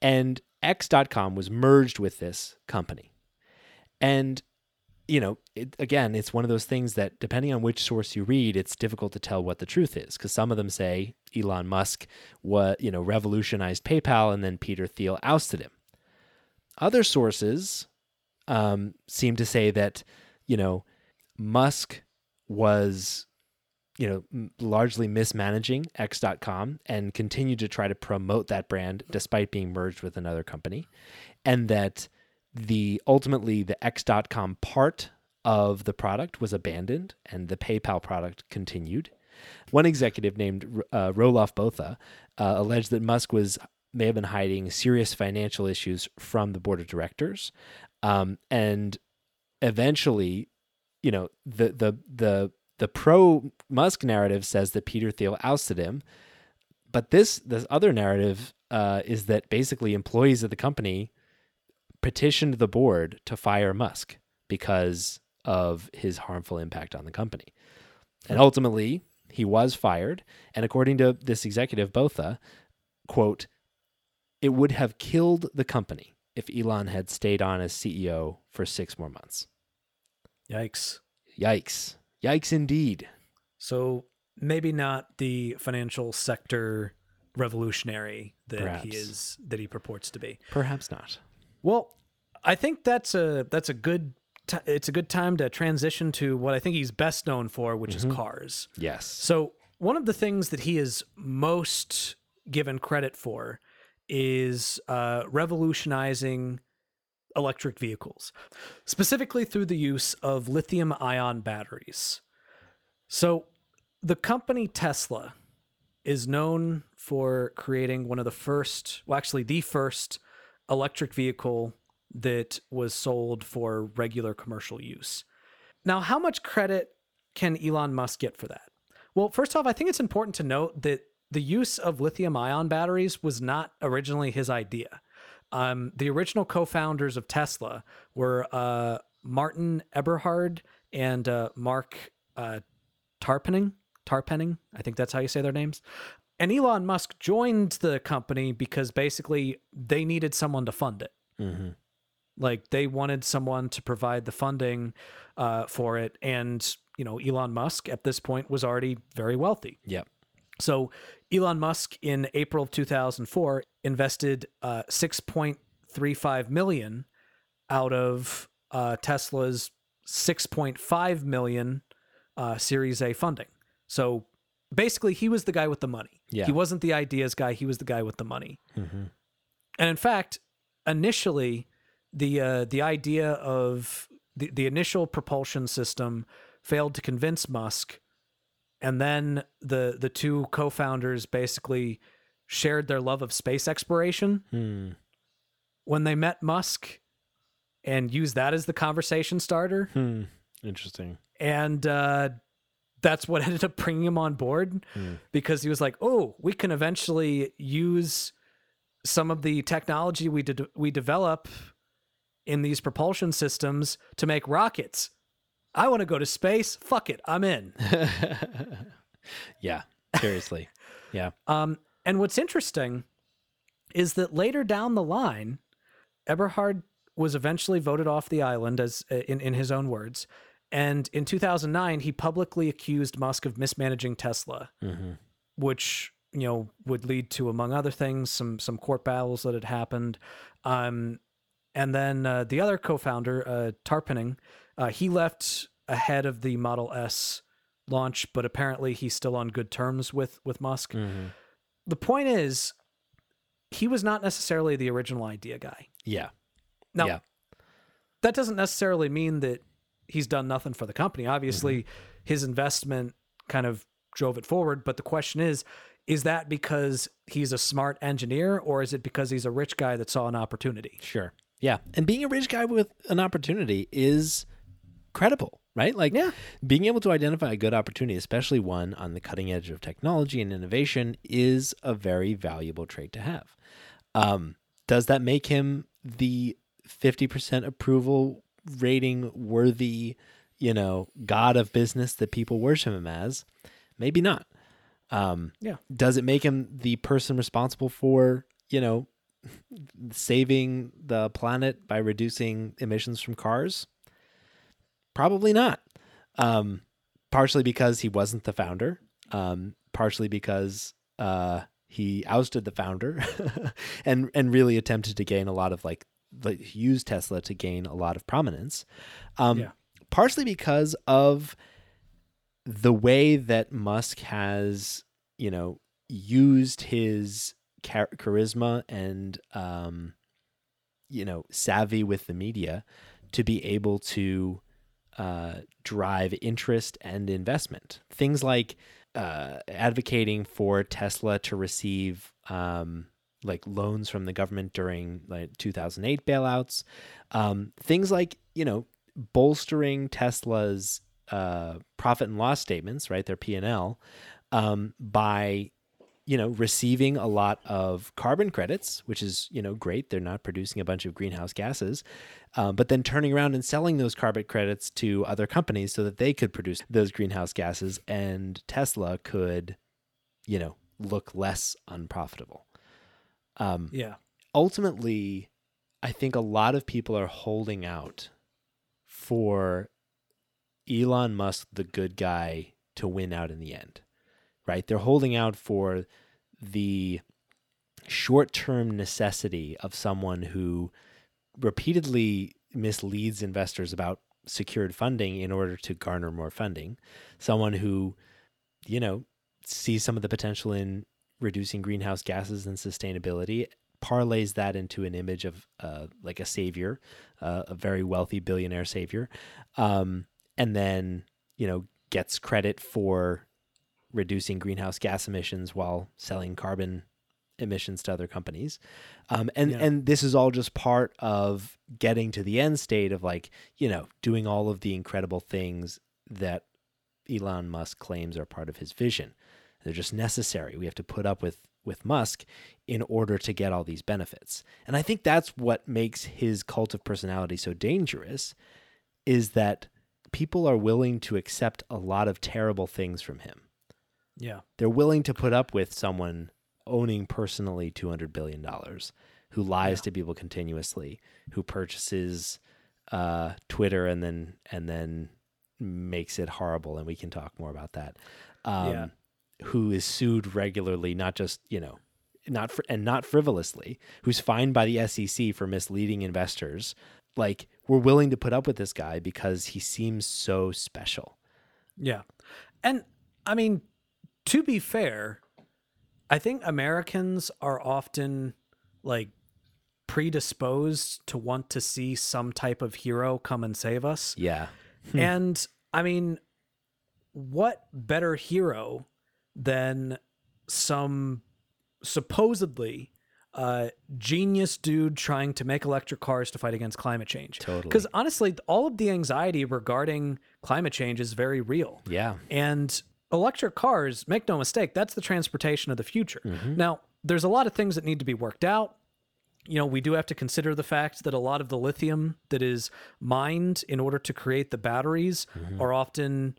And X.com was merged with this company. And, you know, it, again, it's one of those things that depending on which source you read, it's difficult to tell what the truth is because some of them say Elon Musk what, you know, revolutionized PayPal and then Peter Thiel ousted him. Other sources um, seem to say that, you know, Musk was you know largely mismanaging x.com and continued to try to promote that brand despite being merged with another company and that the ultimately the x.com part of the product was abandoned and the PayPal product continued. One executive named uh, Roelof Botha uh, alleged that Musk was may have been hiding serious financial issues from the board of directors, um, and eventually, you know, the the the the pro Musk narrative says that Peter Thiel ousted him, but this this other narrative uh, is that basically employees of the company petitioned the board to fire Musk because of his harmful impact on the company. And ultimately, he was fired. And according to this executive, Botha, quote, it would have killed the company if Elon had stayed on as CEO for six more months. Yikes. Yikes. Yikes indeed. So maybe not the financial sector revolutionary that Perhaps. he is that he purports to be. Perhaps not. Well, I think that's a that's a good t- it's a good time to transition to what I think he's best known for, which is cars. Yes. So, one of the things that he is most given credit for is uh, revolutionizing electric vehicles, specifically through the use of lithium ion batteries. So, the company Tesla is known for creating one of the first, well, actually, the first electric vehicle that was sold for regular commercial use. Now, how much credit can Elon Musk get for that? Well, first off, I think it's important to note that the use of lithium ion batteries was not originally his idea. Um, the original co founders of Tesla were uh, Martin Eberhard and uh, Mark uh, Tarpenning. I think that's how you say their names. And Elon Musk joined the company because basically they needed someone to fund it. Mm-hmm. Like they wanted someone to provide the funding uh, for it. And, you know, Elon Musk at this point was already very wealthy. Yep. So Elon Musk in April of 2004 invested uh, 6.35 million out of uh, Tesla's 6.5 million uh, Series A funding. So basically, he was the guy with the money. Yeah. He wasn't the ideas guy. He was the guy with the money. Mm-hmm. And in fact, initially, the uh, the idea of the, the initial propulsion system failed to convince Musk, and then the the two co-founders basically shared their love of space exploration Hmm. when they met Musk, and used that as the conversation starter, Hmm. Interesting. and uh, that's what ended up bringing him on board Hmm. because he was like, "Oh, we can eventually use some of the technology we did we develop in these propulsion systems to make rockets. I want to go to space. Fuck it, I'm in." yeah. Seriously. Yeah. Um, and what's interesting is that later down the line, Eberhard was eventually voted off the island, as in in his own words. And in 2009, he publicly accused Musk of mismanaging Tesla, Mm-hmm. which you know would lead to, among other things, some some court battles that had happened. Um, and then uh, the other co-founder, uh, Tarpenning, uh, he left ahead of the Model S launch, but apparently he's still on good terms with with Musk. Mm-hmm. The point is, he was not necessarily the original idea guy. Yeah. Now, Yeah. that doesn't necessarily mean that he's done nothing for the company. Obviously, his investment kind of drove it forward. But the question is, is that because he's a smart engineer or is it because he's a rich guy that saw an opportunity? Sure. Yeah. And being a rich guy with an opportunity is credible, right? Like Yeah. being able to identify a good opportunity, especially one on the cutting edge of technology and innovation, is a very valuable trait to have. Um, does that make him the 50% approval rating worthy, you know, god of business that people worship him as? Maybe not. Um, Yeah. Does it make him the person responsible for, you know, saving the planet by reducing emissions from cars? Probably not. Um, partially because he wasn't the founder, um, partially because uh, he ousted the founder and and really attempted to gain a lot of like like use Tesla to gain a lot of prominence. Um, Yeah. Partially because of the way that Musk has, you know, used his char- charisma and, um, you know, savvy with the media to be able to uh, drive interest and investment. Things like uh, advocating for Tesla to receive um, like loans from the government during like 2008 bailouts. Um, things like you know bolstering Tesla's uh, profit and loss statements, right? Their P and L um, by you know receiving a lot of carbon credits, which is you know great. They're not producing a bunch of greenhouse gases, um, but then turning around and selling those carbon credits to other companies so that they could produce those greenhouse gases, and Tesla could, you know, look less unprofitable. Um, Yeah. ultimately, I think a lot of people are holding out for Elon Musk, the good guy, to win out in the end, right? They're holding out for the short term necessity of someone who repeatedly misleads investors about secured funding in order to garner more funding, someone who, you know, sees some of the potential in reducing greenhouse gases and sustainability parlays that into an image of uh, like a savior, uh, a very wealthy billionaire savior, um, and then you know gets credit for reducing greenhouse gas emissions while selling carbon emissions to other companies, um, and Yeah. and this is all just part of getting to the end state of like you know doing all of the incredible things that Elon Musk claims are part of his vision. They're just necessary. We have to put up with with Musk in order to get all these benefits. And I think that's what makes his cult of personality so dangerous is that people are willing to accept a lot of terrible things from him. Yeah. They're willing to put up with someone owning personally 200 billion dollars who lies Yeah. to people continuously, who purchases uh, Twitter and then and then makes it horrible and we can talk more about that. Um, Yeah. Who is sued regularly, not just you know, not fr- and not frivolously, who's fined by the SEC for misleading investors. Like we're willing to put up with this guy because he seems so special. Yeah. And I mean, to be fair, I think Americans are often like predisposed to want to see some type of hero come and save us. Yeah, And I mean, what better hero than some supposedly uh, genius dude trying to make electric cars to fight against climate change? Totally. Because honestly, all of the anxiety regarding climate change is very real. yeah, And electric cars, make no mistake, that's the transportation of the future. Mm-hmm. Now, there's a lot of things that need to be worked out. You know, we do have to consider the fact that a lot of the lithium that is mined in order to create the batteries Mm-hmm. are often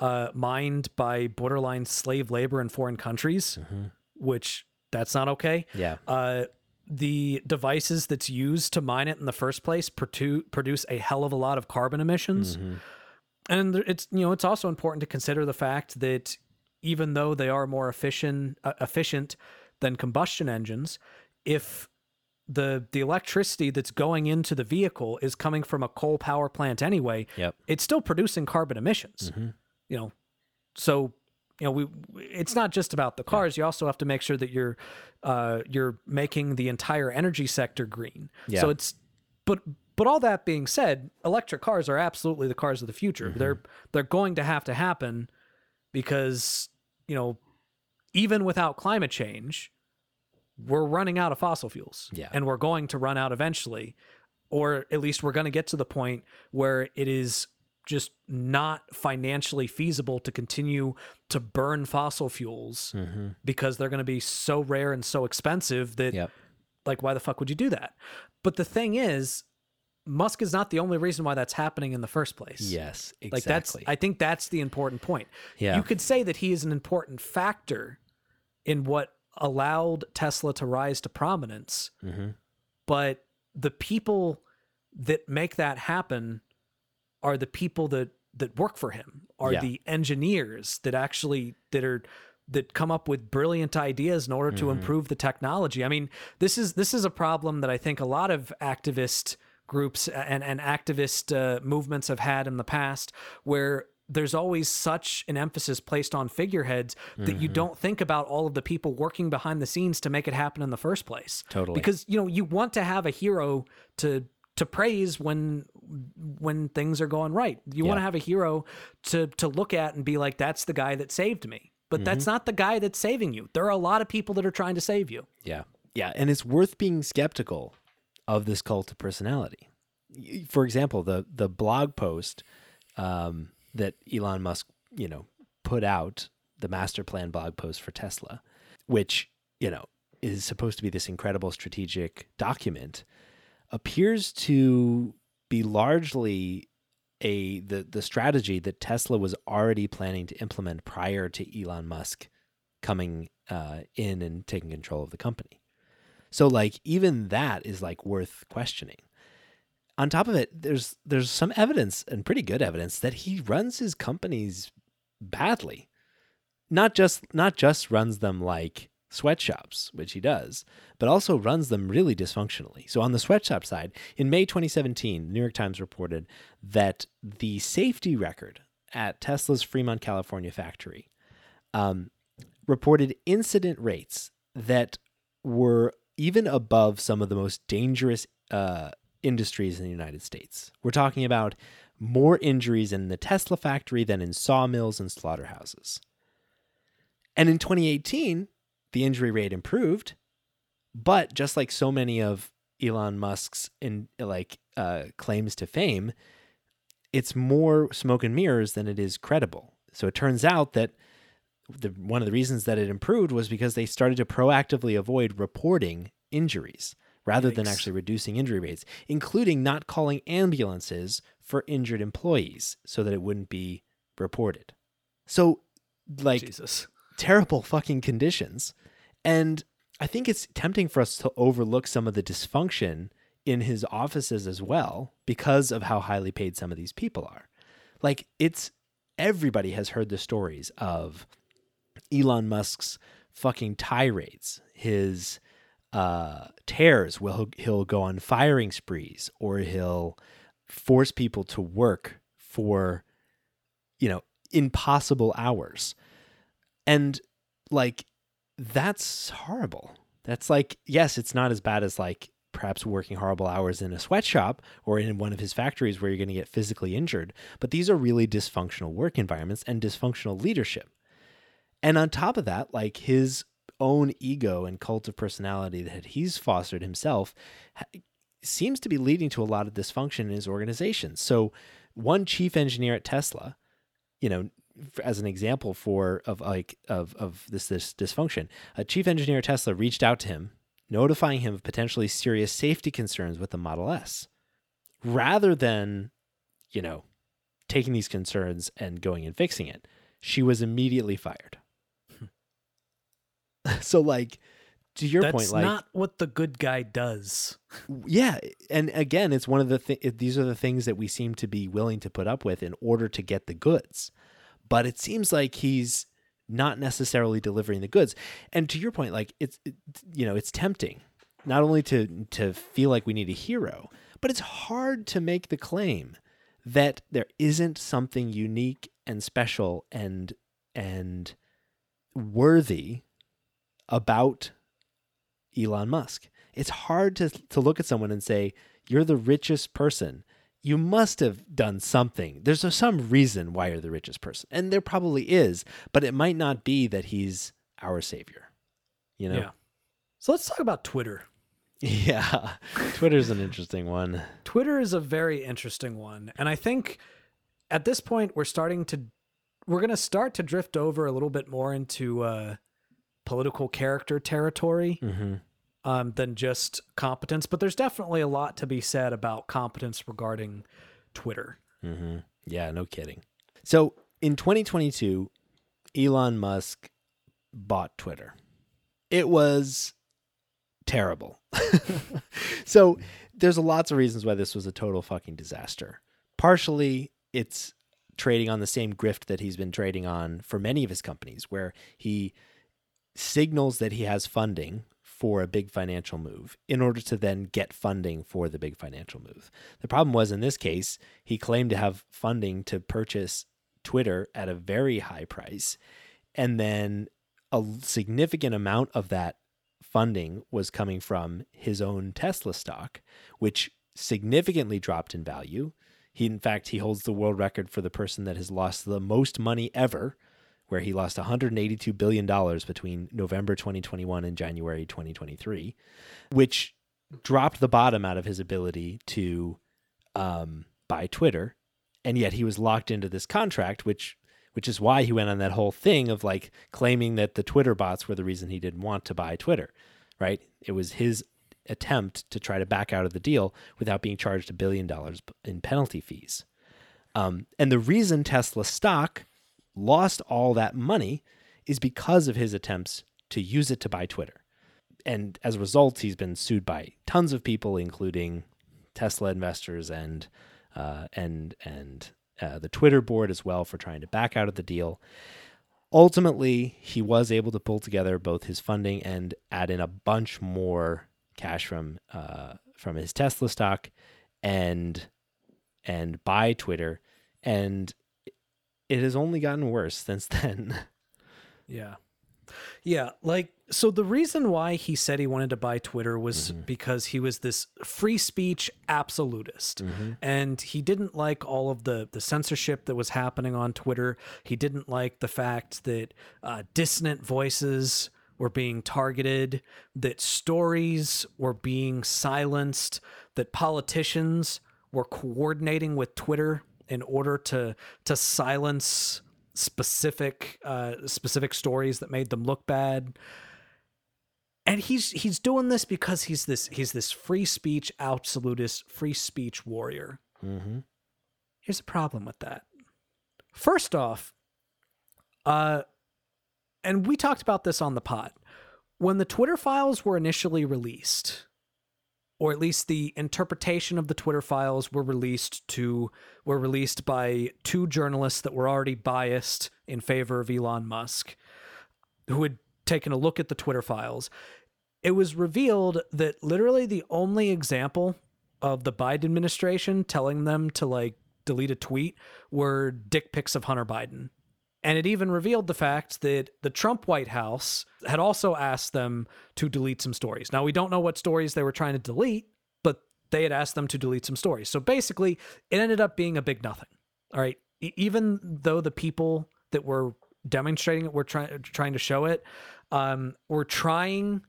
uh, mined by borderline slave labor in foreign countries, Mm-hmm. which that's not okay. yeah, Uh, the devices that's used to mine it in the first place produ- produce a hell of a lot of carbon emissions. Mm-hmm. And it's you know it's also important to consider the fact that even though they are more efficient uh, efficient than combustion engines, if the the electricity that's going into the vehicle is coming from a coal power plant anyway, Yep. it's still producing carbon emissions. You know, so you know we it's not just about the cars. You also have to make sure that you're uh, you're making the entire energy sector green. Yeah. So it's but but all that being said, electric cars are absolutely the cars of the future. They're they're going to have to happen because you know even without climate change, we're running out of fossil fuels. Yeah. And we're going to run out eventually. Or at least we're going to get to the point where it is just not financially feasible to continue to burn fossil fuels because they're going to be so rare and so expensive that Yep. like why the fuck would you do that? But the thing is, Musk is not the only reason why that's happening in the first place. Yes, exactly. Like that's I think that's the important point. Yeah. You could say that he is an important factor in what allowed Tesla to rise to prominence, Mhm. but the people that make that happen are the people that that work for him, are Yeah. the engineers that actually that are that come up with brilliant ideas in order to Mhm. improve the technology. I mean, this is this is a problem that I think a lot of activist groups and and activist uh, movements have had in the past, where there's always such an emphasis placed on figureheads that you Mhm. don't think about all of the people working behind the scenes to make it happen in the first place. Totally. Because you know you want to have a hero to to praise when when things are going right. You want to have a hero to to look at and be like, that's the guy that saved me. But that's Mm-hmm. not the guy that's saving you. There are a lot of people that are trying to save you. Yeah. Yeah. And it's worth being skeptical of this cult of personality. For example, the the blog post um, that Elon Musk, you know, put out, the master plan blog post for Tesla, which, you know, is supposed to be this incredible strategic document, appears to be largely a the the strategy that Tesla was already planning to implement prior to Elon Musk coming uh, in and taking control of the company. So like even that is like worth questioning. On top of it, there's there's some evidence and pretty good evidence that he runs his companies badly. Not just not just runs them like sweatshops, which he does, but also runs them really dysfunctionally. So on the sweatshop side, in May 2017, the New York Times reported that the safety record at Tesla's Fremont, California factory um, reported incident rates that were even above some of the most dangerous uh, industries in the United States. We're talking about more injuries in the Tesla factory than in sawmills and slaughterhouses. And in 2018, the injury rate improved, but just like so many of Elon Musk's in like uh, claims to fame, it's more smoke and mirrors than it is credible. So it turns out that the, one of the reasons that it improved was because they started to proactively avoid reporting injuries rather than actually reducing injury rates, including not calling ambulances for injured employees so that it wouldn't be reported. So, like, Jesus. Terrible fucking conditions. And I think it's tempting for us to overlook some of the dysfunction in his offices as well because of how highly paid some of these people are. Like it's everybody has heard the stories of Elon Musk's fucking tirades, his uh tears will he'll go on firing sprees or he'll force people to work for you know impossible hours and like that's horrible. That's like yes it's not as bad as like perhaps working horrible hours in a sweatshop or in one of his factories where you're going to get physically injured but these are really dysfunctional work environments and dysfunctional leadership. And on top of that like his own ego and cult of personality that he's fostered himself seems to be leading to a lot of dysfunction in his organization. So one chief engineer at tesla you know as an example for of like of of this this dysfunction. A chief engineer at tesla reached out to him notifying him of potentially serious safety concerns with the model s rather than you know taking these concerns and going and fixing it. She was immediately fired. So like to your That's point like not what the good guy does. yeah and again it's one of the th- these are the things that we seem to be willing to put up with in order to get the goods but it seems like he's not necessarily delivering the goods and to your point like it's it, you know it's tempting not only to to feel like we need a hero but it's hard to make the claim that there isn't something unique and special and and worthy about Elon Musk. It's hard to to look at someone and say you're the richest person. You must have done something. There's some reason why you're the richest person, and there probably is, but it might not be that he's our savior. You know? Yeah. So let's talk about Twitter. Yeah. Twitter's an interesting one. Twitter is a very interesting one. And I think at this point we're starting to we're going to start to drift over a little bit more into uh political character territory. Mm-hmm. Um, than just competence. But there's definitely a lot to be said about competence regarding Twitter. Mm-hmm. Yeah, no kidding. So in 2022, Elon Musk bought Twitter. It was terrible. so there's lots of reasons why this was a total fucking disaster. Partially, it's trading on the same grift that he's been trading on for many of his companies, where he signals that he has funding for a big financial move in order to then get funding for the big financial move. The problem was in this case, he claimed to have funding to purchase Twitter at a very high price. And then a significant amount of that funding was coming from his own Tesla stock, which significantly dropped in value. He, in fact, he holds the world record for the person that has lost the most money ever, where he lost 182 billion dollars between November 2021 and January 2023, which dropped the bottom out of his ability to um, buy Twitter, and yet he was locked into this contract, which which is why he went on that whole thing of like claiming that the Twitter bots were the reason he didn't want to buy Twitter, right? It was his attempt to try to back out of the deal without being charged a billion dollars in penalty fees. Um, and the reason Tesla stock lost all that money is because of his attempts to use it to buy Twitter. And as a result, he's been sued by tons of people, including Tesla investors and uh, and and uh, the Twitter board as well for trying to back out of the deal. Ultimately, he was able to pull together both his funding and add in a bunch more cash from uh, from his Tesla stock and and buy Twitter, and it has only gotten worse since then. Yeah. Yeah, like so the reason why he said he wanted to buy Twitter was mm-hmm. because he was this free speech absolutist. Mm-hmm. And he didn't like all of the the censorship that was happening on Twitter. He didn't like the fact that uh, dissonant voices were being targeted, that stories were being silenced, that politicians were coordinating with Twitter in order to to silence specific uh, specific stories that made them look bad. And he's he's doing this because he's this he's this free speech absolutist, free speech warrior. Mm-hmm. Here's a problem with that. First off, uh, and we talked about this on the pod when the Twitter files were initially released or at least the interpretation of the Twitter files were released to were released by two journalists that were already biased in favor of Elon Musk, who had taken a look at the Twitter files. It was revealed that literally the only example of the Biden administration telling them to like delete a tweet were dick pics of Hunter Biden. And it even revealed the fact that the Trump White House had also asked them to delete some stories. Now, we don't know what stories they were trying to delete, but they had asked them to delete some stories. So basically, it ended up being a big nothing. All right. Even though the people that were demonstrating it were trying trying to show it, um, were trying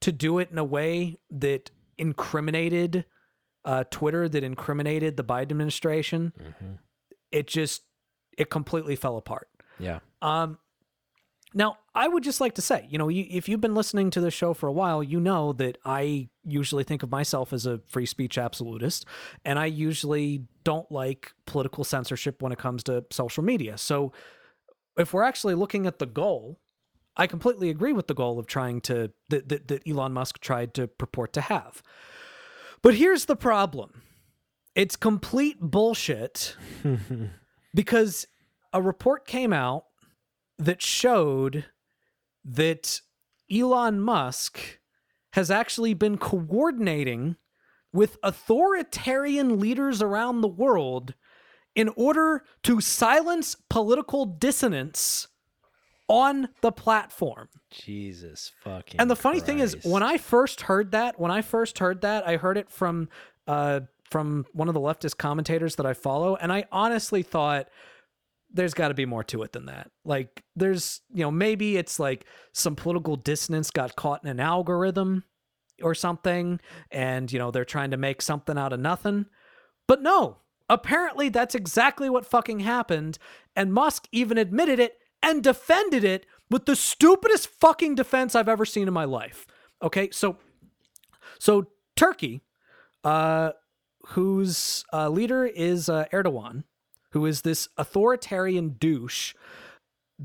to do it in a way that incriminated uh, Twitter, that incriminated the Biden administration. Mm-hmm. It just it completely fell apart. Yeah. Um, now, I would just like to say, you know, you, if you've been listening to the show for a while, you know that I usually think of myself as a free speech absolutist, and I usually don't like political censorship when it comes to social media. So, if we're actually looking at the goal, I completely agree with the goal of trying to that, that, that Elon Musk tried to purport to have. But here's the problem it's complete bullshit because a report came out that showed that Elon Musk has actually been coordinating with authoritarian leaders around the world in order to silence political dissonance on the platform. Jesus fucking. And the funny Christ. thing is, when I first heard that, when I first heard that, I heard it from uh from one of the leftist commentators that I follow, and I honestly thought there's got to be more to it than that. Like, there's, you know, maybe it's like some political dissonance got caught in an algorithm or something, and, you know, they're trying to make something out of nothing. But no, apparently that's exactly what fucking happened. And Musk even admitted it and defended it with the stupidest fucking defense I've ever seen in my life. Okay, so So Turkey, uh, whose uh, leader is uh, Erdogan, who is this authoritarian douche,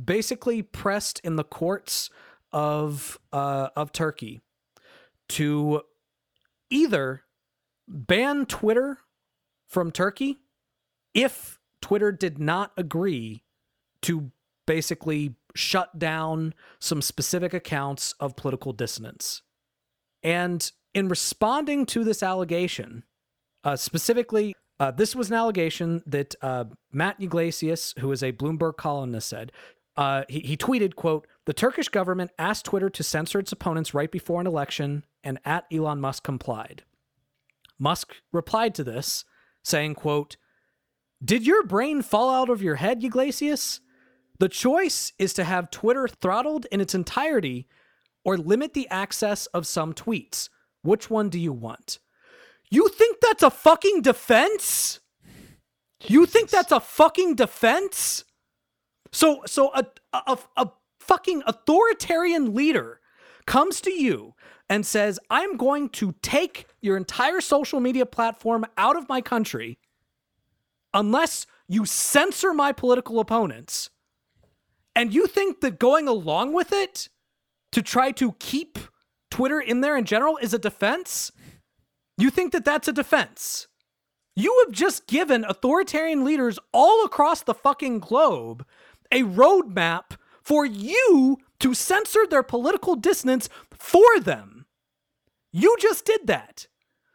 basically pressed in the courts of uh, of Turkey to either ban Twitter from Turkey if Twitter did not agree to basically shut down some specific accounts of political dissonance. And in responding to this allegation, uh, specifically, uh, this was an allegation that uh, Matt Yglesias, who is a Bloomberg columnist, said. Uh, he, he tweeted, "quote The Turkish government asked Twitter to censor its opponents right before an election, and at Elon Musk complied." Musk replied to this, saying, "quote Did your brain fall out of your head, Yglesias? The choice is to have Twitter throttled in its entirety or limit the access of some tweets. Which one do you want? You think that's a fucking defense? You think that's a fucking defense? So so a a, a fucking authoritarian leader comes to you and says, "I'm going to take your entire social media platform out of my country unless you censor my political opponents." And you think that going along with it to try to keep Twitter in there in general is a defense? You think that that's a defense? You have just given authoritarian leaders all across the fucking globe a roadmap for you to censor their political dissonance for them. You just did that.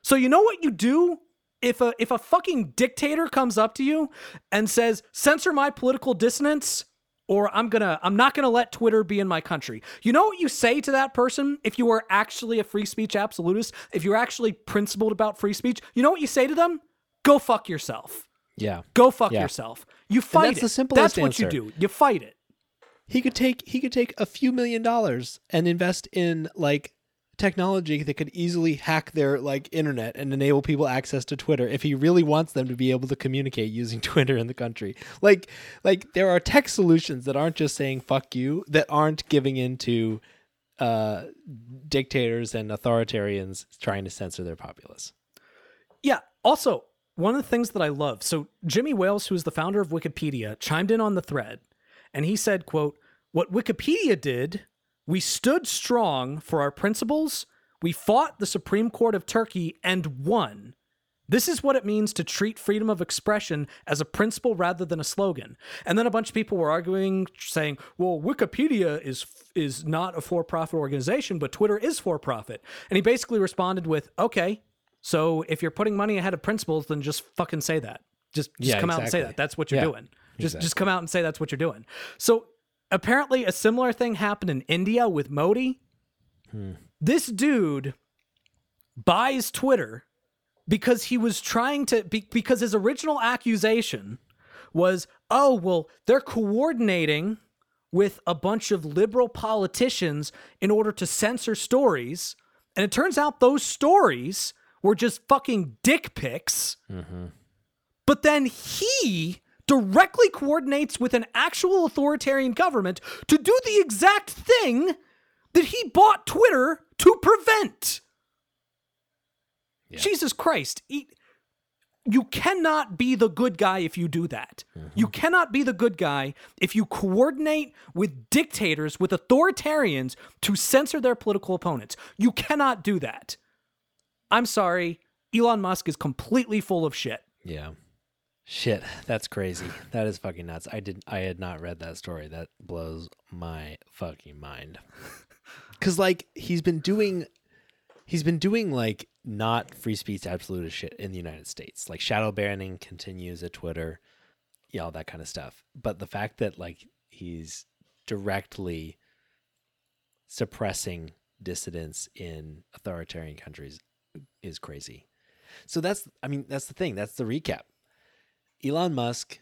So you know what you do if a if a fucking dictator comes up to you and says censor my political dissonance or I'm gonna I'm not gonna let Twitter be in my country. You know what you say to that person if you are actually a free speech absolutist, if you're actually principled about free speech, you know what you say to them? Go fuck yourself. Yeah. Go fuck Yeah. yourself. You fight that's it. the simplest That's what you do. You fight it. He could take he could take a few million dollars and invest in like technology that could easily hack their like internet and enable people access to Twitter if he really wants them to be able to communicate using Twitter in the country. Like like there are tech solutions that aren't just saying fuck you that aren't giving into uh dictators and authoritarians trying to censor their populace. Yeah. Also, one of the things that I love. So Jimmy Wales, who is the founder of Wikipedia, chimed in on the thread, and he said, "quote What Wikipedia did, we stood strong for our principles. We fought the Supreme Court of Turkey and won." This is what it means to treat freedom of expression as a principle rather than a slogan. And then a bunch of people were arguing, saying, "Well, Wikipedia is is not a for-profit organization, but Twitter is for-profit." And he basically responded with, "Okay, so if you're putting money ahead of principles, then just fucking say that. Just just Yeah, come out and say that. That's what you're Yeah, doing. Just just come out and say that's what you're doing." So apparently, a similar thing happened in India with Modi. Hmm. This dude buys Twitter because he was trying to be, because his original accusation was oh well they're coordinating with a bunch of liberal politicians in order to censor stories. And it turns out those stories were just fucking dick pics. Mm-hmm. But then he directly coordinates with an actual authoritarian government to do the exact thing that he bought Twitter to prevent. Jesus Christ. He- you cannot be the good guy if you do that. Mm-hmm. You cannot be the good guy if you coordinate with dictators, with authoritarians to censor their political opponents. You cannot do that. I'm sorry. Elon Musk is completely full of shit. Yeah. Shit, that's crazy. That is fucking nuts. I did I had not read that story. That blows my fucking mind. Cuz like he's been doing he's been doing like not free speech absolutist shit in the United States. Like shadow banning continues at Twitter. Yeah, all that kind of stuff. But the fact that like he's directly suppressing dissidents in authoritarian countries is crazy. So that's I mean that's the thing. That's the recap. Elon Musk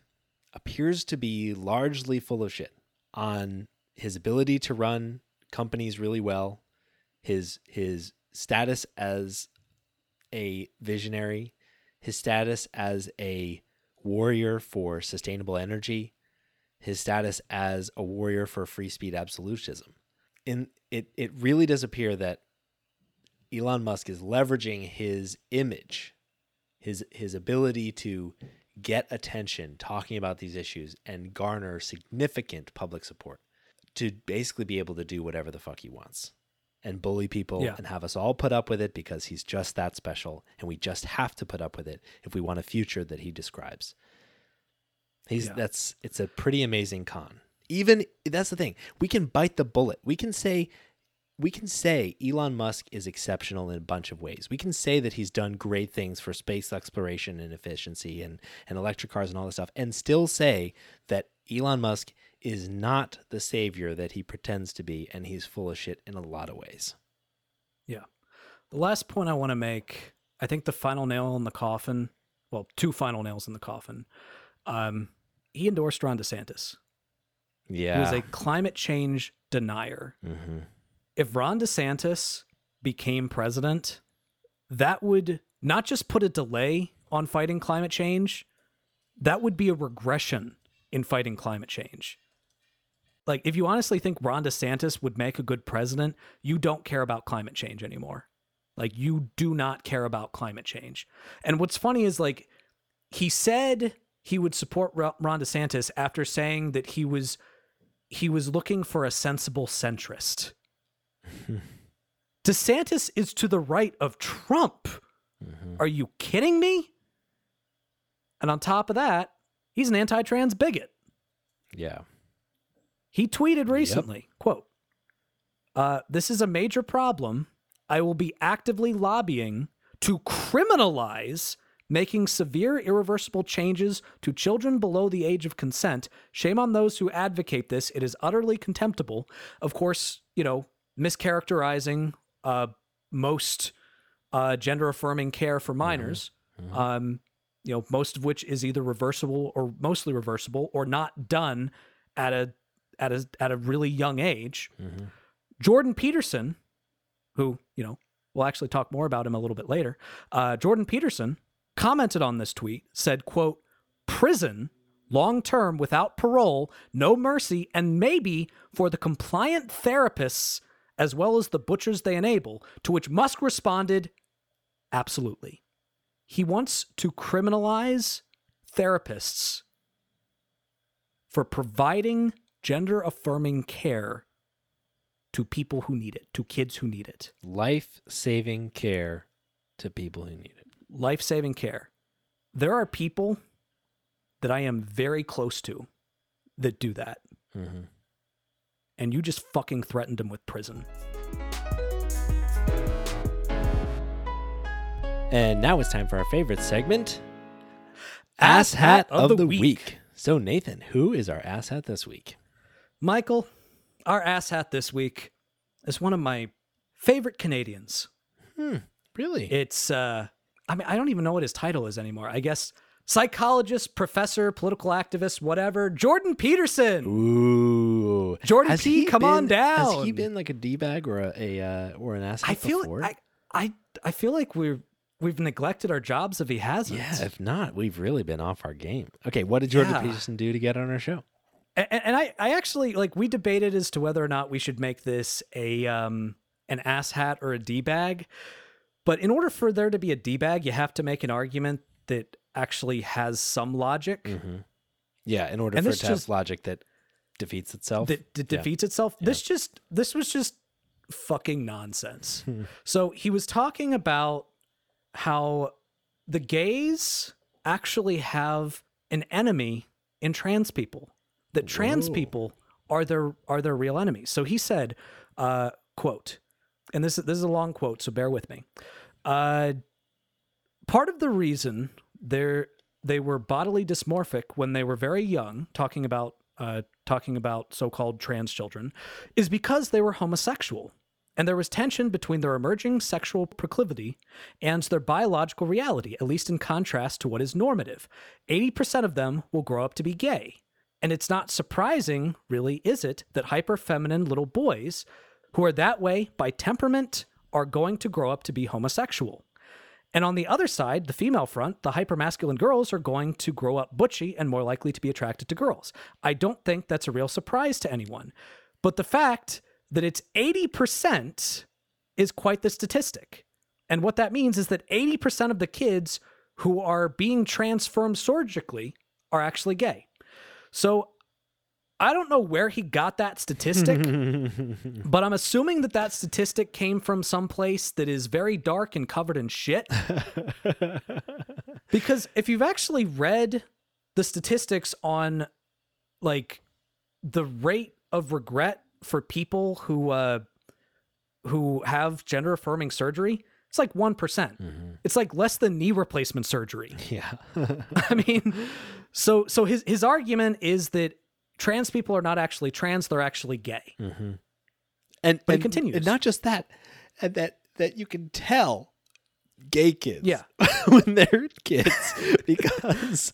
appears to be largely full of shit on his ability to run companies really well, his his status as a visionary, his status as a warrior for sustainable energy, his status as a warrior for free speech absolutism. And it it really does appear that Elon Musk is leveraging his image, his his ability to get attention talking about these issues and garner significant public support to basically be able to do whatever the fuck he wants and bully people Yeah. and have us all put up with it because he's just that special and we just have to put up with it if we want a future that he describes. He's Yeah. that's it's a pretty amazing con. Even that's the thing. We can bite the bullet. We can say we can say Elon Musk is exceptional in a bunch of ways. We can say that he's done great things for space exploration and efficiency and, and electric cars and all this stuff, and still say that Elon Musk is not the savior that he pretends to be, and he's full of shit in a lot of ways. Yeah. The last point I want to make, I think the final nail in the coffin, well, two final nails in the coffin. Um, he endorsed Ron DeSantis. Yeah. He was a climate change denier. mm-hmm. If Ron DeSantis became president, that would not just put a delay on fighting climate change, that would be a regression in fighting climate change. Like, if you honestly think Ron DeSantis would make a good president, you don't care about climate change anymore. Like, you do not care about climate change. And what's funny is, like, he said he would support Ro- Ron DeSantis after saying that he was he was looking for a sensible centrist. DeSantis is to the right of Trump. Mm-hmm. Are you kidding me? And on top of that, he's an anti-trans bigot. Yeah. He tweeted recently, quote, uh, this is a major problem. I will be actively lobbying to criminalize making severe irreversible changes to children below the age of consent. Shame on those who advocate this. It is utterly contemptible. Of course, you know, mischaracterizing uh, most uh, gender affirming care for minors. Um, you know, most of which is either reversible or mostly reversible or not done at a at a at a really young age. Mhm. Jordan Peterson, who you know we'll actually talk more about him a little bit later. Uh, Jordan Peterson commented on this tweet, said, "quote Prison, long term without parole, no mercy, and maybe for the compliant therapists as well as the butchers they enable." To which Musk responded, "Absolutely." He wants to criminalize therapists for providing gender affirming care to people who need it, to kids who need it. Life saving care to people who need it. Life saving care. There are people that I am very close to that do that. Mm-hmm. And you just fucking threatened him with prison. And now it's time for our favorite segment Ass Hat of, the, week. So, Nathan, who is our ass hat this week? Michael, our ass hat this week is one of my favorite Canadians. Really? It's uh I mean I don't even know what his title is anymore. I guess psychologist, professor, political activist, whatever. Jordan Peterson. Ooh. Jordan Has P, come on been- Has down. he been like a D bag or a, a uh, or an ass hat I feel before? I I I feel like we're we've neglected our jobs if he hasn't. yeah, if not, we've really been off our game. Okay, what did Jordan Yeah. Peterson do to get on our show? And, and I, I actually like we debated as to whether or not we should make this a um an ass hat or a d bag, but in order for there to be a d bag, you have to make an argument that actually has some logic Mm-hmm. Yeah, in order And for it to have just- logic that defeats itself. that, that Yeah. defeats itself. This just this was just fucking nonsense. so he was talking about how the gays actually have an enemy in trans people. That trans Whoa. people are their are their real enemies. So he said, uh, quote, and this is this is a long quote, so bear with me. Uh, part of the reason they're they were bodily dysmorphic when they were very young, talking about uh, talking about so-called trans children, is because they were homosexual, and there was tension between their emerging sexual proclivity and their biological reality, at least in contrast to what is normative. Eighty percent of them will grow up to be gay, and it's not surprising, really, is it, that hyper feminine little boys who are that way by temperament are going to grow up to be homosexual. And on the other side, the female front, the hypermasculine girls are going to grow up butchy and more likely to be attracted to girls. I don't think that's a real surprise to anyone. But the fact that it's 80% is quite the statistic. And what that means is that 80% of the kids who are being transformed surgically are actually gay. So I don't know where he got that statistic, but I'm assuming that that statistic came from some place that is very dark and covered in shit. because if you've actually read the statistics on like the rate of regret for people who uh who have gender affirming surgery, it's like 1%. percent It's like less than knee replacement surgery. yeah. I mean, so so his his argument is that trans people are not actually trans; they're actually gay. Mm-hmm. and But it and- continues. And not just that, and that that you can tell gay kids Yeah. when they're kids because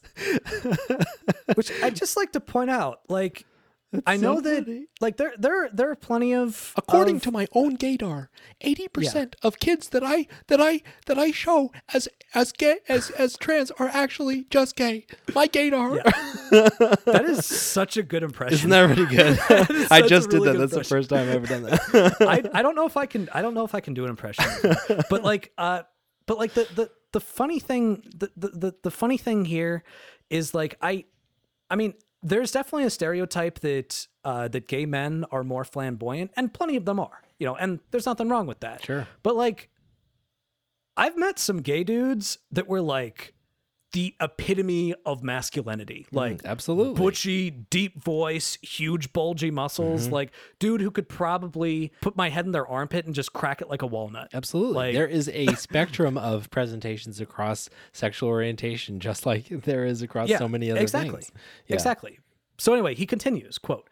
Which I just like to point out, like I so know that funny. like there there there are plenty of according of- to my own gaydar 80% of kids that i that i that i show as as gay as as trans are actually just gay. My gaydar. That is such a good impression. isn't that really good? Is i just really did that. good that's the first time i've ever done that. I, I don't know if I can I don't know if I can do an impression, but like uh but like the the the funny thing the, the the the funny thing here is like I I mean there's definitely a stereotype that uh that gay men are more flamboyant and plenty of them are you know and there's nothing wrong with that Sure. but like I've met some gay dudes that were like the epitome of masculinity like absolutely butchy, deep voice, huge bulgy muscles, Mm-hmm. like dude who could probably put my head in their armpit and just crack it like a walnut. Absolutely. Like- there is a spectrum of presentations across sexual orientation, just like there is across so many other exactly. things. Yeah. Exactly. So anyway, he continues, quote,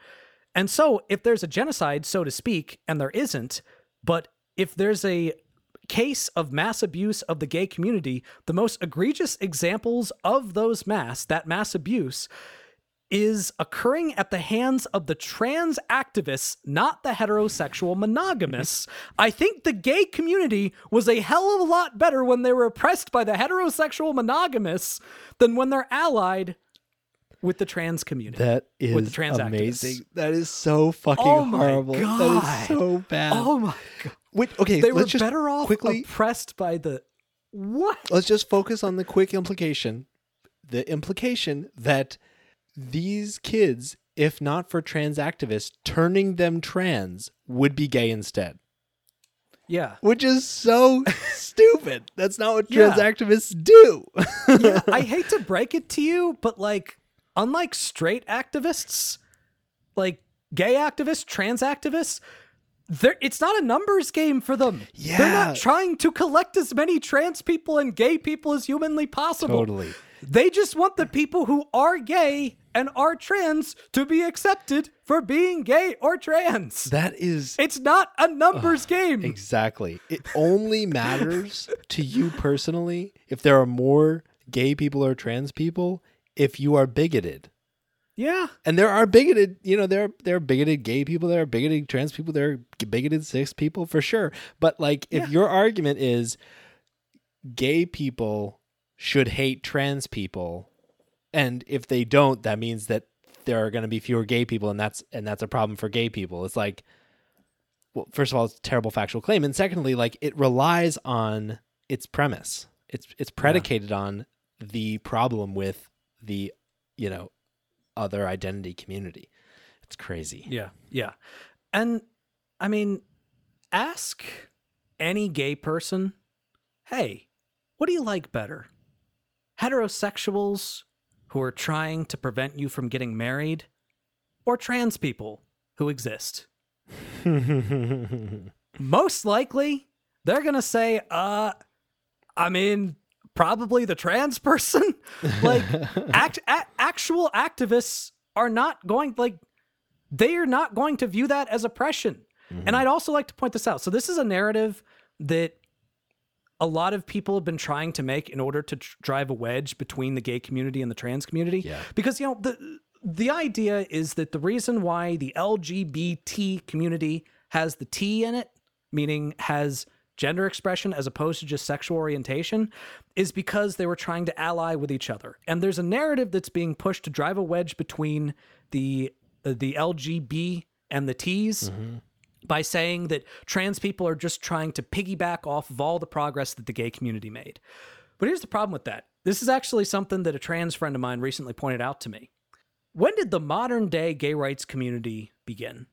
and so if there's a genocide, so to speak, and there isn't, but if there's a case of mass abuse of the gay community, the most egregious examples of those mass, that mass abuse, is occurring at the hands of the trans activists, not the heterosexual monogamists. I think the gay community was a hell of a lot better when they were oppressed by the heterosexual monogamists than when they're allied with the trans community. That is With the trans amazing. activists. That is so fucking Oh my horrible. God. is so bad. oh my god. Wait, okay, They were let's just better off quickly oppressed by the what? let's just focus on the quick implication. The implication that these kids, if not for trans activists turning them trans, would be gay instead. Yeah. Which is so stupid. That's not what trans Yeah. activists do. yeah, I hate to break it to you, but like, unlike straight activists, like gay activists, trans activists, it's not a numbers game for them. Yeah. They're not trying to collect as many trans people and gay people as humanly possible. Totally. They just want the people who are gay and are trans to be accepted for being gay or trans. That is It's not a numbers game. exactly. It only matters to you personally if there are more gay people or trans people if you are bigoted. Yeah. And there are bigoted, you know, there are, there are bigoted gay people, there are bigoted trans people, there are bigoted cis people for sure. But like, if Yeah. your argument is gay people should hate trans people, and if they don't, that means that there are going to be fewer gay people, and that's and that's a problem for gay people. It's like, well, first of all, it's a terrible factual claim, and secondly, like it relies on its premise. It's it's predicated on the problem with the, you know, other identity community. It's crazy. Yeah, yeah. And I mean, ask any gay person, hey, what do you like better? Heterosexuals who are trying to prevent you from getting married, or trans people who exist? Most likely, they're going to say, uh, I mean, probably the trans person. like, act, a- actual activists are not going, like, they are not going to view that as oppression. And mm-hmm. I'd also like to point this out. So this is a narrative that a lot of people have been trying to make in order to tr- drive a wedge between the gay community and the trans community. Yeah. Because you know the the idea is that the reason why the LGBT community has the T in it, meaning has gender expression as opposed to just sexual orientation, is because they were trying to ally with each other. And there's a narrative that's being pushed to drive a wedge between the uh, the LGB and the T's by saying that trans people are just trying to piggyback off of all the progress that the gay community made. But here's the problem with that. This is actually something that a trans friend of mine recently pointed out to me. When did the modern day gay rights community begin?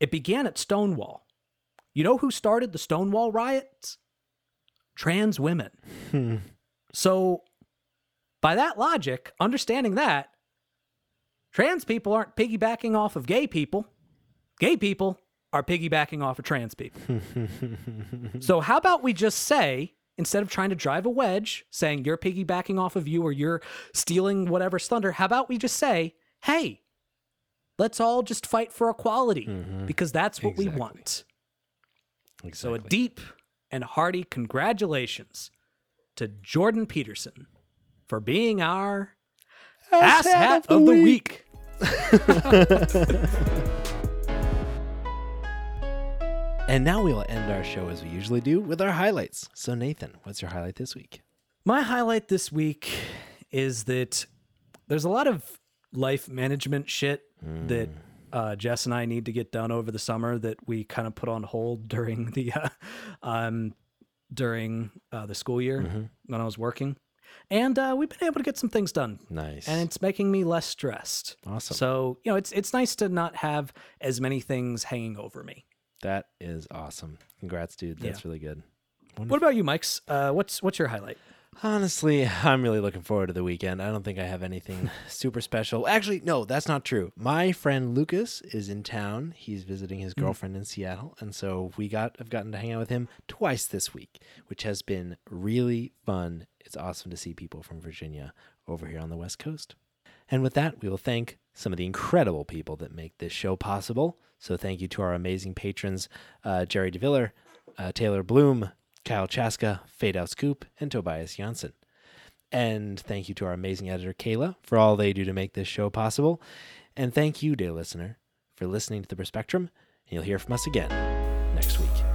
It began at Stonewall. You know who started the Stonewall riots? Trans women. Hmm. So, by that logic, understanding that, trans people aren't piggybacking off of gay people. Gay people are piggybacking off of trans people. so, how about we just say, instead of trying to drive a wedge, saying you're piggybacking off of you or you're stealing whatever's thunder, how about we just say, hey, let's all just fight for equality because that's what we Exactly. So, a deep and hearty congratulations to Jordan Peterson for being our ass hat of the week. And now we'll end our show as we usually do with our highlights. So, Nathan, what's your highlight this week? My highlight this week is that there's a lot of life management shit that hmm. Uh, Jess and I need to get done over the summer that we kind of put on hold during the uh, um, during uh, the school year when I was working, and uh, we've been able to get some things done, Nice. and it's making me less stressed. awesome. So you know, it's it's nice to not have as many things hanging over me. that is awesome. Congrats, dude. That's Yeah. really good. What about you, Mike's? Uh, what's what's your highlight? Honestly, I'm really looking forward to the weekend. I don't think I have anything super special. Actually, no, that's not true. My friend Lucas is in town. He's visiting his girlfriend in Seattle, and so we got I've gotten to hang out with him twice this week, which has been really fun. It's awesome to see people from Virginia over here on the West Coast. And with that, we will thank some of the incredible people that make this show possible. So thank you to our amazing patrons, uh, Jerry DeViller, uh, Taylor Bloom, Kyle Chaska, Fade Out Scoop, and Tobias Janssen. And thank you to our amazing editor, Kayla, for all they do to make this show possible. And thank you, dear listener, for listening to the Perspectrum. And you'll hear from us again next week.